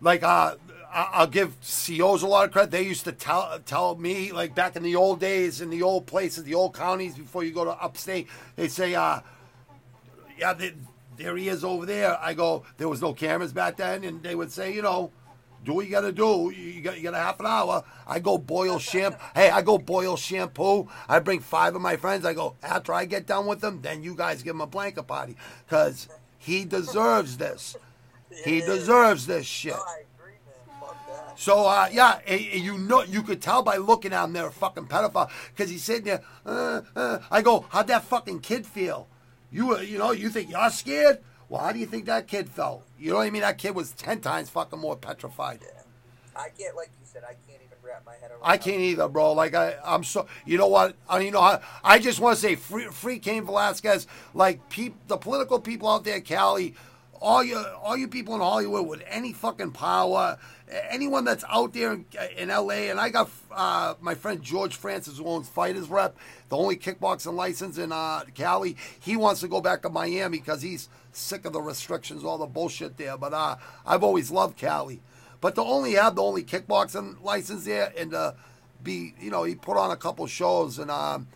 like uh I'll give COs a lot of credit. They used to tell tell me like back in the old days in the old places, the old counties before you go to upstate, they say uh yeah, they, there he is over there. I go, there was no cameras back then and they would say, you know, do what you got to do. You got you got a half an hour. I go boil shampoo. Hey, I go boil shampoo. I bring five of my friends. I go after I get done with them. Then you guys give him a blanket party because he deserves this. He deserves this shit. No, I agree, man. Fuck that. So uh, yeah, eh, eh, you know, you could tell by looking at him they're a fucking pedophile because he's sitting there. Uh, uh. I go, how'd that fucking kid feel? You, uh, you know, you think you're scared? Well, how do you think that kid felt? You know what I mean? That kid was ten times fucking more petrified. I can't, like you said, I can't even wrap my head around. I can't either, bro. Like I, I'm so. You know what? I you know. I, I just want to say, free, free Cain Velasquez. Like peop, the political people out there, Cali, all you all you people in Hollywood with any fucking power, anyone that's out there in, in LA, and I got uh, my friend George Francis who owns Fighters Rep, the only kickboxing license in uh, Cali. He wants to go back to Miami because he's sick of the restrictions, all the bullshit there. But uh, I've always loved Cali. But to only have the only kickboxing license there and to be, you know, he put on a couple shows and um,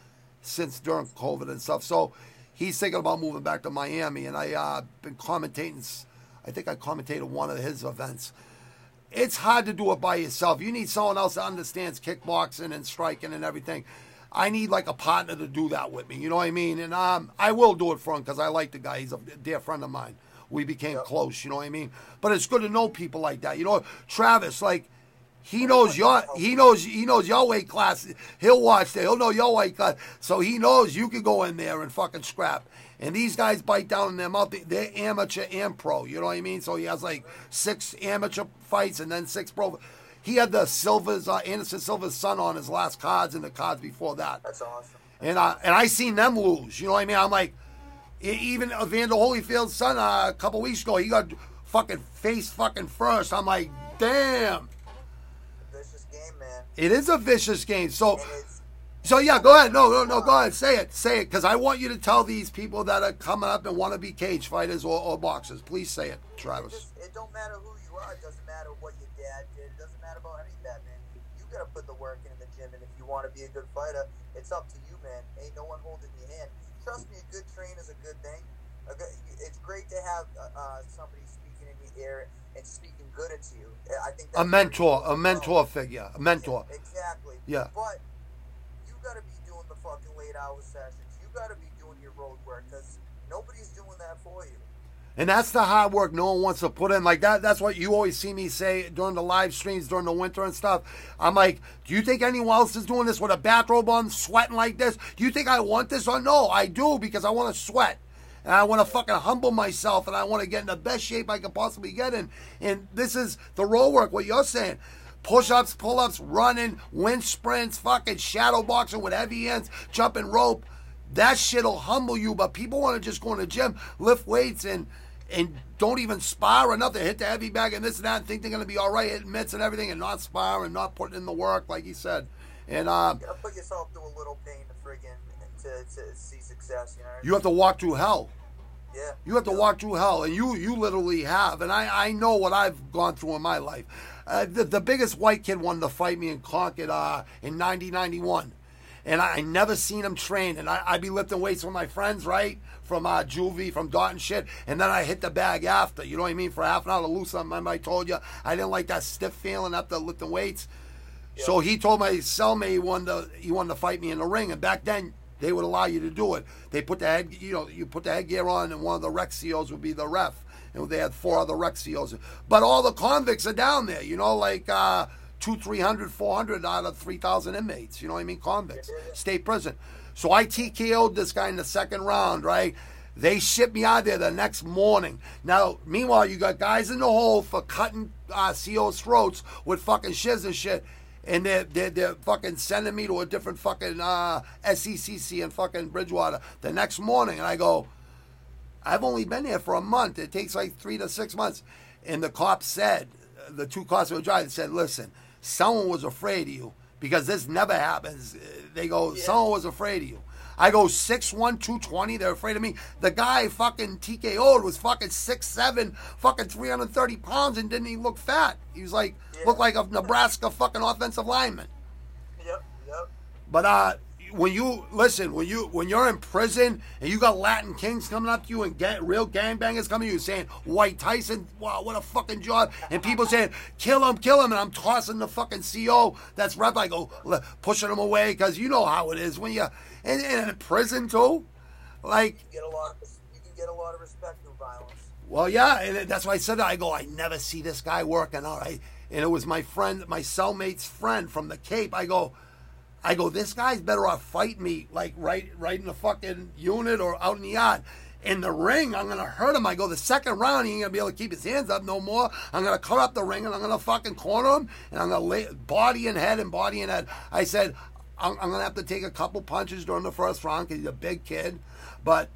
since during COVID and stuff. So he's thinking about moving back to Miami, and I uh, been commentating. I think I commentated one of his events. It's hard to do it by yourself. You need someone else that understands kickboxing and striking and everything. I need like a partner to do that with me. You know what I mean? And um, I will do it for him because I like the guy. He's a dear friend of mine. We became close. You know what I mean? But it's good to know people like that. You know, Travis, like he knows your he knows he knows your weight class. He'll watch that. He'll know your weight class. So he knows you can go in there and fucking scrap. And these guys bite down in their mouth. They're amateur and pro. You know what I mean? So he has like six amateur fights and then six pro. He had the Silva's uh, Anderson Silva's son on his last cards and the cards before that. That's awesome. And uh, and I seen them lose. You know what I mean? I'm like, even Evander Holyfield's son uh, a couple weeks ago, he got fucking face fucking first. I'm like, damn. It is a vicious game. So, so yeah, go ahead. No, no, no, go ahead. Say it. Say it. Because I want you to tell these people that are coming up and want to be cage fighters or, or boxers. Please say it, Travis. It, just, it don't matter who you are. It doesn't matter what your dad did. It doesn't matter about any of that, man. You got to put the work in the gym. And if you want to be a good fighter, it's up to you, man. Ain't no one holding your hand. Trust me, a good train is a good thing. Good, it's great to have uh, uh somebody speaking in your ear and speaking good you. Eh, I think a mentor, a mentor figure, a mentor. Yeah, exactly. Yeah. But you got to be doing the fucking late hour sessions. You got to be doing your road work because nobody's doing that for you. And that's the hard work no one wants to put in. Like that that's what you always see me say during the live streams during the winter and stuff. I'm like, do you think anyone else is doing this with a bathrobe on, sweating like this? Do you think I want this or no? I do because I want to sweat and I want to fucking humble myself and I want to get in the best shape I can possibly get in. And this is the roll work, what you're saying. Push ups, pull ups, running, wind sprints, fucking shadow boxing with heavy hands, jumping rope. That shit'll humble you, but people want to just go in the gym, lift weights, and and don't even spar or nothing. Hit the heavy bag and this and that, and think they're gonna be all right, hitting mitts and everything, and not spar and not putting in the work, like he said. And uh, gotta put yourself through a little pain to friggin' to, to see success. You know. You have to walk through hell. Yeah. You have to walk through hell, and you you literally have. And I, I know what I've gone through in my life. Uh, the, the biggest white kid wanted to fight me in Concord uh, in 1991. And I, I, never seen him train. And I, I'd be lifting weights with my friends, right? From uh, Juvie, from Dot and shit. And then I hit the bag after. You know what I mean? For half an hour to lose something. Remember I told you I didn't like that stiff feeling after lifting weights. Yep. So he told my cellmate he wanted, to, he wanted to fight me in the ring. And back then, they would allow you to do it. They put the head, you know, you put the headgear on, and one of the rec COs would be the ref. And they had four other rec COs. But all the convicts are down there, you know, like uh, two, three hundred, four hundred out of 3,000 inmates. You know what I mean? Convicts, state prison. So I TKO'd this guy in the second round, right? They shipped me out there the next morning. Now, meanwhile, you got guys in the hole for cutting uh, CEOs' throats with fucking shivs and shit and they're, they're, they're fucking sending me to a different fucking uh, SECC in fucking Bridgewater the next morning. And I go, I've only been here for a month. It takes like three to six months. And the cop said, the two cops who were driving said, listen, someone was afraid of you because this never happens. They go, yeah. someone was afraid of you. I go 6'1", 220. They're afraid of me. The guy fucking TKO'd was fucking 6'7", fucking 330 pounds and didn't even look fat. He was like, yeah. looked like a Nebraska fucking offensive lineman. Yep, yep. But uh, when you listen, when you when you're in prison and you got Latin Kings coming up to you and get real gangbangers coming to you saying White Tyson, wow, what a fucking job, and people saying kill him, kill him, and I'm tossing the fucking CO that's rep. I go pushing him away because you know how it is when you and, and in prison too, like you get a lot. Of, you can get a lot of respect through violence. Well, yeah, and that's why I said that. I go, I never see this guy working. All right, and it was my friend, my cellmate's friend from the Cape. I go I go, this guy's better off fighting me like right right in the fucking unit or out in the yard. In the ring, I'm gonna hurt him. I go the second round, he ain't gonna be able to keep his hands up no more. I'm gonna cut up the ring and I'm gonna fucking corner him and I'm gonna lay body and head and body and head. I said, I'm, I'm gonna have to take a couple punches during the first round because he's a big kid, but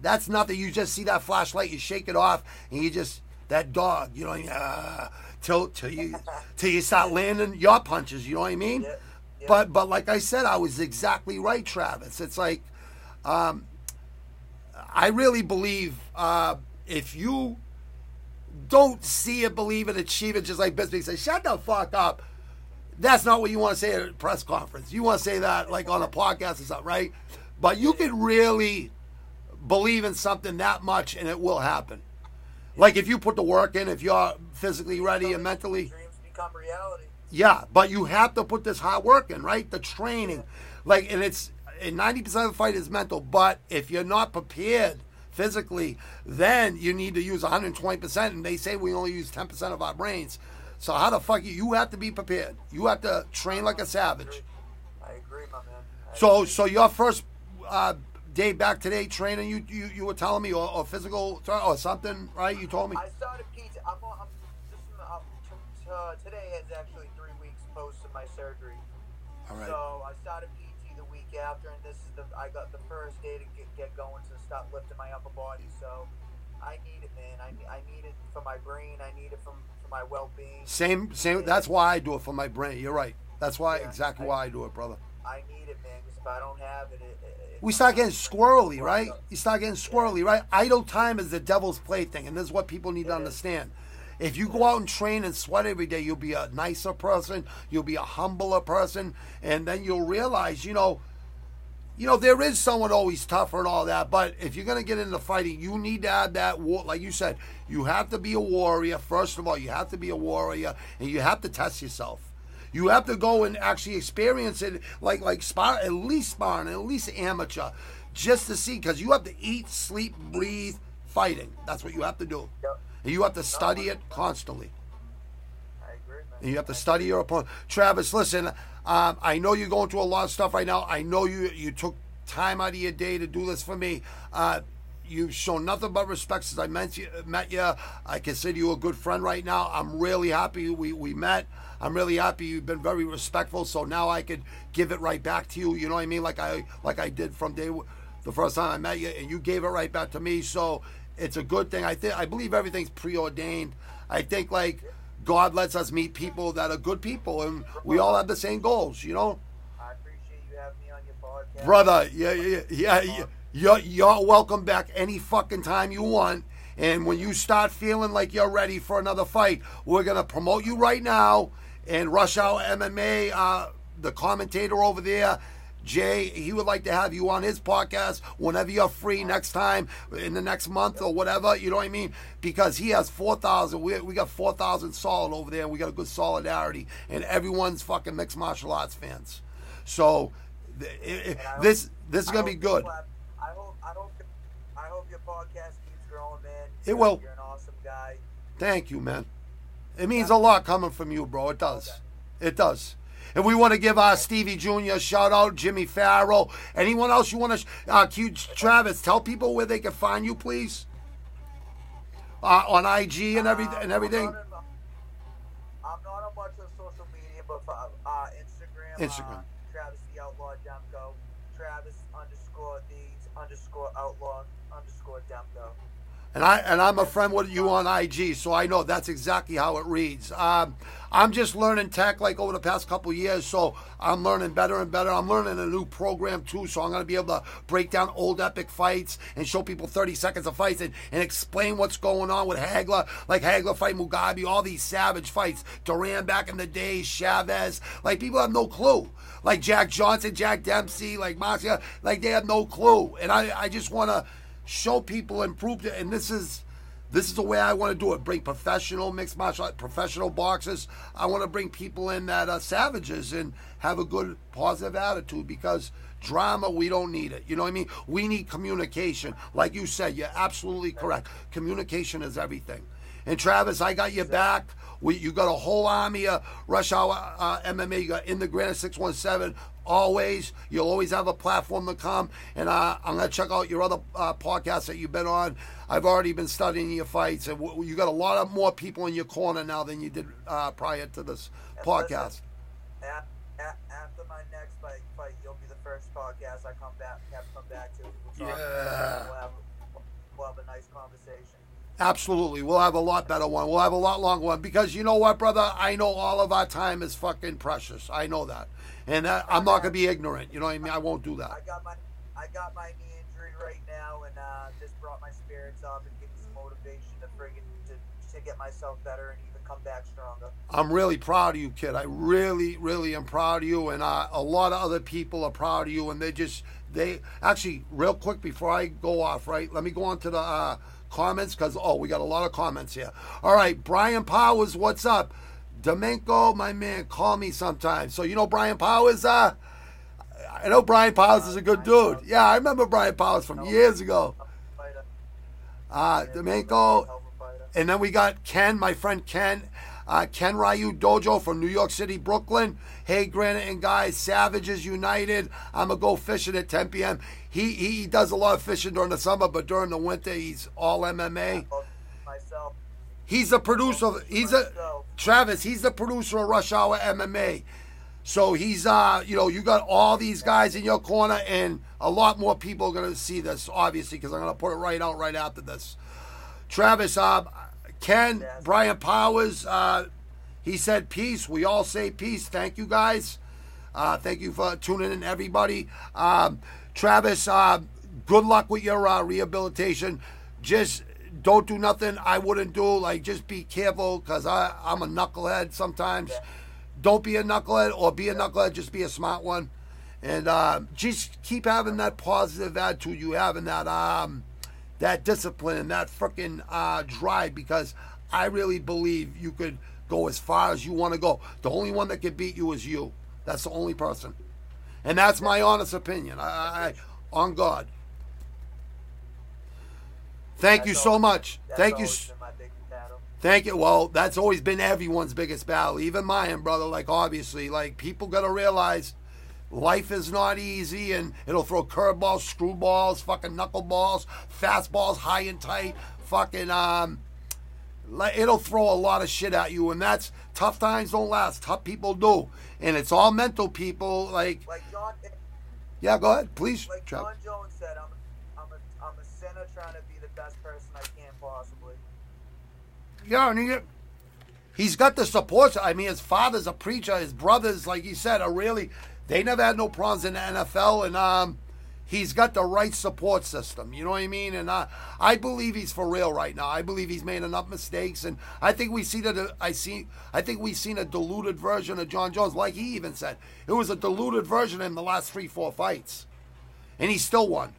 That's nothing. You just see that flashlight, you shake it off, and you just that dog. You know, uh, till till you till you start landing your punches. You know what I mean? Yeah, yeah. But but like I said, I was exactly right, Travis. It's like, um, I really believe uh, if you don't see it, believe it, achieve it, just like Bisbee said, shut the fuck up. That's not what you want to say at a press conference. You want to say that like on a podcast or something, right? But you can really believe in something that much and it will happen. Like if you put the work in, if you're physically ready and mentally. dreams become reality. Yeah, but you have to put this hard work in, right? The training, like, and it's and ninety percent of the fight is mental. But if you're not prepared physically, then you need to use one hundred twenty percent. And they say we only use ten percent of our brains. So how the fuck you? You have to be prepared. You have to train like a savage. I agree, my man. I So, so your first uh, day back today training, you you, you were telling me, or, or physical or something, right? You told me. I started PT. Uh, today is actually three weeks post of my surgery. All right. So I started PT the week after, and this is the I got the first day to get, get going to stop lifting my upper body. So I need it, man. I, I need it for my brain. I need it from for my well being. Same, same. That's why I do it for my brain. You're right. That's why Yeah, exactly I- why I do it, brother. I need it, man. Because if I don't have it, it, it We start getting squirrely, right? You start getting squirrely, right? Idle time is the devil's plaything, and this is what people need to is. If you go out and train and sweat every day, you'll be a nicer person, you'll be a humbler person, and then you'll realize, you know, you know, there is someone always tougher and all that, but if you're gonna get into fighting, you need to have that war. Like you said, you have to be a warrior. First of all, you have to be a warrior, and you have to test yourself. You have to go and actually experience it, like like spar, at least sparring, at least amateur, just to see, because you have to eat, sleep, breathe, fighting. That's what you have to do, Yep. And you have to study it constantly. I agree, man. And you have to study your opponent. Travis, listen, um, I know you're going through a lot of stuff right now. I know you you took time out of your day to do this for me. Uh, you've shown nothing but respect since I met you. Met you. I consider you a good friend right now. I'm really happy we, we met. I'm really happy you've been very respectful. So now I could give it right back to you. You know what I mean? Like I like I did from day the first time I met you, and you gave it right back to me. So it's a good thing. I think I believe everything's preordained. I think like. God lets us meet people that are good people, and we all have the same goals, you know. I appreciate you having me on your podcast. Brother, yeah, yeah, yeah, yeah. You're, you're welcome back any fucking time you want. And when you start feeling like you're ready for another fight, we're gonna promote you right now. And Rush Hour MMA, uh, the commentator over there, Jay, he would like to have you on his podcast whenever you're free next time, in the next month or whatever. You know what I mean? Because he has four thousand. We we got four thousand solid over there, and we got a good solidarity, and everyone's fucking mixed martial arts fans. So th- i- i- And I hope- this this is gonna be good. have- I hope, I hope, I hope your podcast keeps growing, man. It will. You're an awesome guy. Thank you, man. It means a lot coming from you, bro. It does. It does. And we want to give uh, Stevie Jr. a shout out, Jimmy Farrell. Anyone else you want to, uh, Q Travis, tell people where they can find you, please. Uh, on IG and every Um, and everything. I'm not, on, I'm not on much of social media, but uh, uh, Instagram. Instagram. Uh, Travis the Outlaw Demko. Travis underscore the underscore Outlaw underscore Demko. And I and I'm a friend with you on IG, so I know that's exactly how it reads. Um, I'm just learning tech like over the past couple years, so I'm learning better and better. I'm learning a new program too, so I'm gonna be able to break down old epic fights and show people 30 seconds of fights and, and explain what's going on with Hagler, like Hagler fight Mugabi, all these savage fights. Duran back in the day, Chavez, like people have no clue. Like Jack Johnson, Jack Dempsey, like Marcia, like they have no clue. And I, I just wanna show people and prove it. And this is this is the way I want to do it. Bring professional mixed martial art, professional boxers. I want to bring people in that are savages and have a good positive attitude because drama we don't need it. You know what I mean? We need communication. Like you said, you're absolutely correct. Communication is everything. And Travis, I got your back. We, you got a whole army of Rush Hour uh, MMA. You got In the Granite 617. Always. You'll always have a platform to come. And uh, I'm going to check out your other uh, podcasts that you've been on. I've already been studying your fights. And w- you got a lot of more people in your corner now than you did uh, prior to this podcast. A- a- after my next fight, fight, you'll be the first podcast I come back have come back to. We'll Yeah. We'll have, we'll have a nice conversation. Absolutely. We'll have a lot better one. We'll have a lot longer one because you know what, brother? I know all of our time is fucking precious. I know that. And that, I'm not going to be ignorant. You know what I mean? I won't do that. I got my I got my knee injury right now, and uh, this brought my spirits up and gave me some motivation to friggin' to, to get myself better and even come back stronger. I'm really proud of you, kid. I really, really am proud of you, and uh, a lot of other people are proud of you. And they just, they actually, real quick before I go off, right? Let me go on to the uh, comments because oh, we got a lot of comments here. All right, Brian Powers, what's up? Domenko, my man, call me sometime. So you know Brian Powers, uh. I know Brian Powers is a good dude. Yeah, I remember Brian Powers from years ago. Uh, Domenko, and then we got Ken, my friend Ken, uh, Ken Ryu Dojo from New York City, Brooklyn. Hey, Granite and guys, Savages United. I'm gonna go fishing at 10 p.m. He, he he does a lot of fishing during the summer, but during the winter he's all MMA. Myself. He's the producer. Of, he's a Travis. He's the producer of Rush Hour MMA. So he's uh you know you got all these guys in your corner, and a lot more people are gonna see this obviously because I'm gonna put it right out right after this. Travis, uh, Ken, Brian Powers, uh, he said peace. We all say peace. Thank you guys. Uh, thank you for tuning in, everybody. Um, Travis, uh, good luck with your uh, rehabilitation. Just don't do nothing I wouldn't do. Like, just be careful because I'm a knucklehead sometimes. Don't be a knucklehead or be a knucklehead, just be a smart one. And uh, just keep having that positive attitude you have and that, um, that discipline and that freaking uh, drive because I really believe you could go as far as you want to go. The only one that can beat you is you. That's the only person. And that's my honest opinion. I, I on God. Thank you so always- much. Thank you. always s- been my biggest battle. Thank you. Well, that's always been everyone's biggest battle, even mine, brother. Like, obviously, like, people got to realize life is not easy and it'll throw curveballs, screwballs, fucking knuckleballs, fastballs, high and tight, fucking, um, it'll throw a lot of shit at you. And that's tough times don't last. Tough people do. And it's all mental people. Like, Like Jon, yeah, go ahead, please. like. Jon Jones said, I'm, I'm a, I'm a sinner trying to be the best person I can possibly. Yeah, and he, he's got the support. I mean, his father's a preacher. His brothers, like he said, are really. They never had no problems in the NFL, and um, he's got the right support system. You know what I mean? And uh, I believe he's for real right now. I believe he's made enough mistakes, and I think we see that. I see. I think we've seen a diluted version of Jon Jones, like he even said. It was a diluted version in the last three, four fights, and he still won.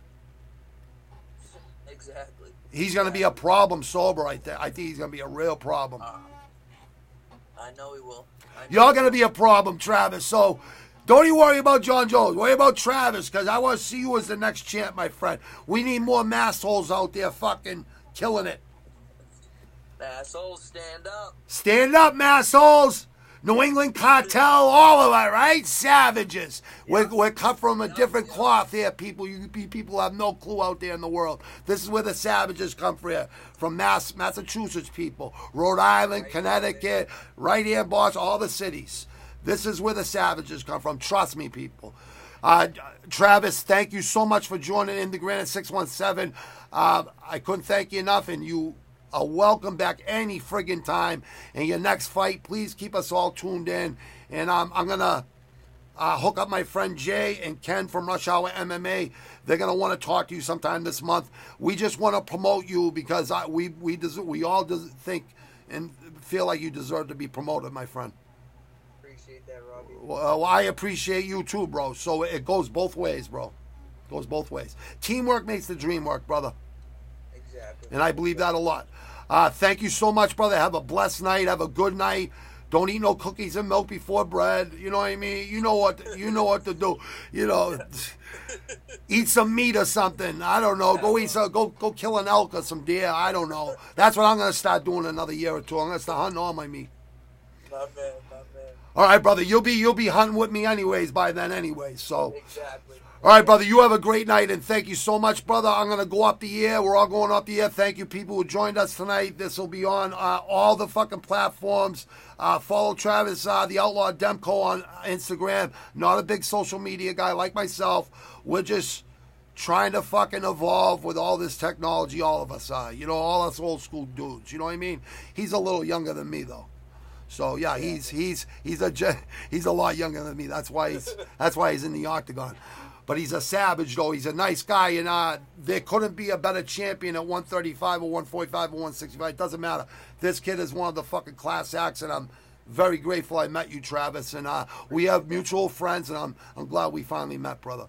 Exactly. He's going to be a problem sober. I think. I think he's going to be a real problem. I know he will. Know You're he going to be a problem, Travis. So don't even worry about Jon Jones. Worry about Travis because I want to see you as the next champ, my friend. We need more massholes out there fucking killing it. will. Assholes, stand up. Stand up, massholes. New England cartel, all of it, right? Savages. We're, we're cut from a different cloth here, people. You pe- people have no clue out there in the world. This is where the savages come from here. From Mass, Massachusetts people, Rhode Island, Connecticut, right here in Boston, all the cities. This is where the savages come from. Trust me, people. Uh, Travis, thank you so much for joining in the Granite 617. Uh, I couldn't thank you enough, and you are welcome back any friggin' time. And your next fight, please keep us all tuned in. And um, I'm going to uh, hook up my friend Jay and Ken from Rush Hour MMA. They're going to want to talk to you sometime this month. We just want to promote you because I, we, we, we all think and feel like you deserve to be promoted, my friend. Appreciate that, Robbie. Well, I appreciate you too, bro. So it goes both ways, bro. Goes both ways. Teamwork makes the dream work, brother. Exactly. And I believe that a lot. Uh, thank you so much, brother. Have a blessed night. Have a good night. Don't eat no cookies and milk before bread. You know what I mean? You know what you know what to do. You know, eat some meat or something. I don't know. Go eat some. Go go kill an elk or some deer. I don't know. That's what I'm gonna start doing another year or two. I'm gonna start hunting all my meat. My man, my man. All right, brother. You'll be you'll be hunting with me anyways by then anyway. So. Exactly. All right, brother. You have a great night, and thank you so much, brother. I'm gonna go up the air. We're all going up the air. Thank you, people who joined us tonight. This will be on uh, all the fucking platforms. Uh, follow Travis, uh, the Outlaw Demko, on Instagram. Not a big social media guy like myself. We're just trying to fucking evolve with all this technology. All of us are, you know, all us old school dudes. You know what I mean? He's a little younger than me though. So yeah, he's he's he's a he's a lot younger than me. That's why he's that's why he's in the octagon. But he's a savage though. He's a nice guy, and uh, there couldn't be a better champion at 135 or 145 or 165. It doesn't matter. This kid is one of the fucking class acts, and I'm very grateful I met you, Travis. And uh, we have mutual friends, and I'm I'm glad we finally met, brother.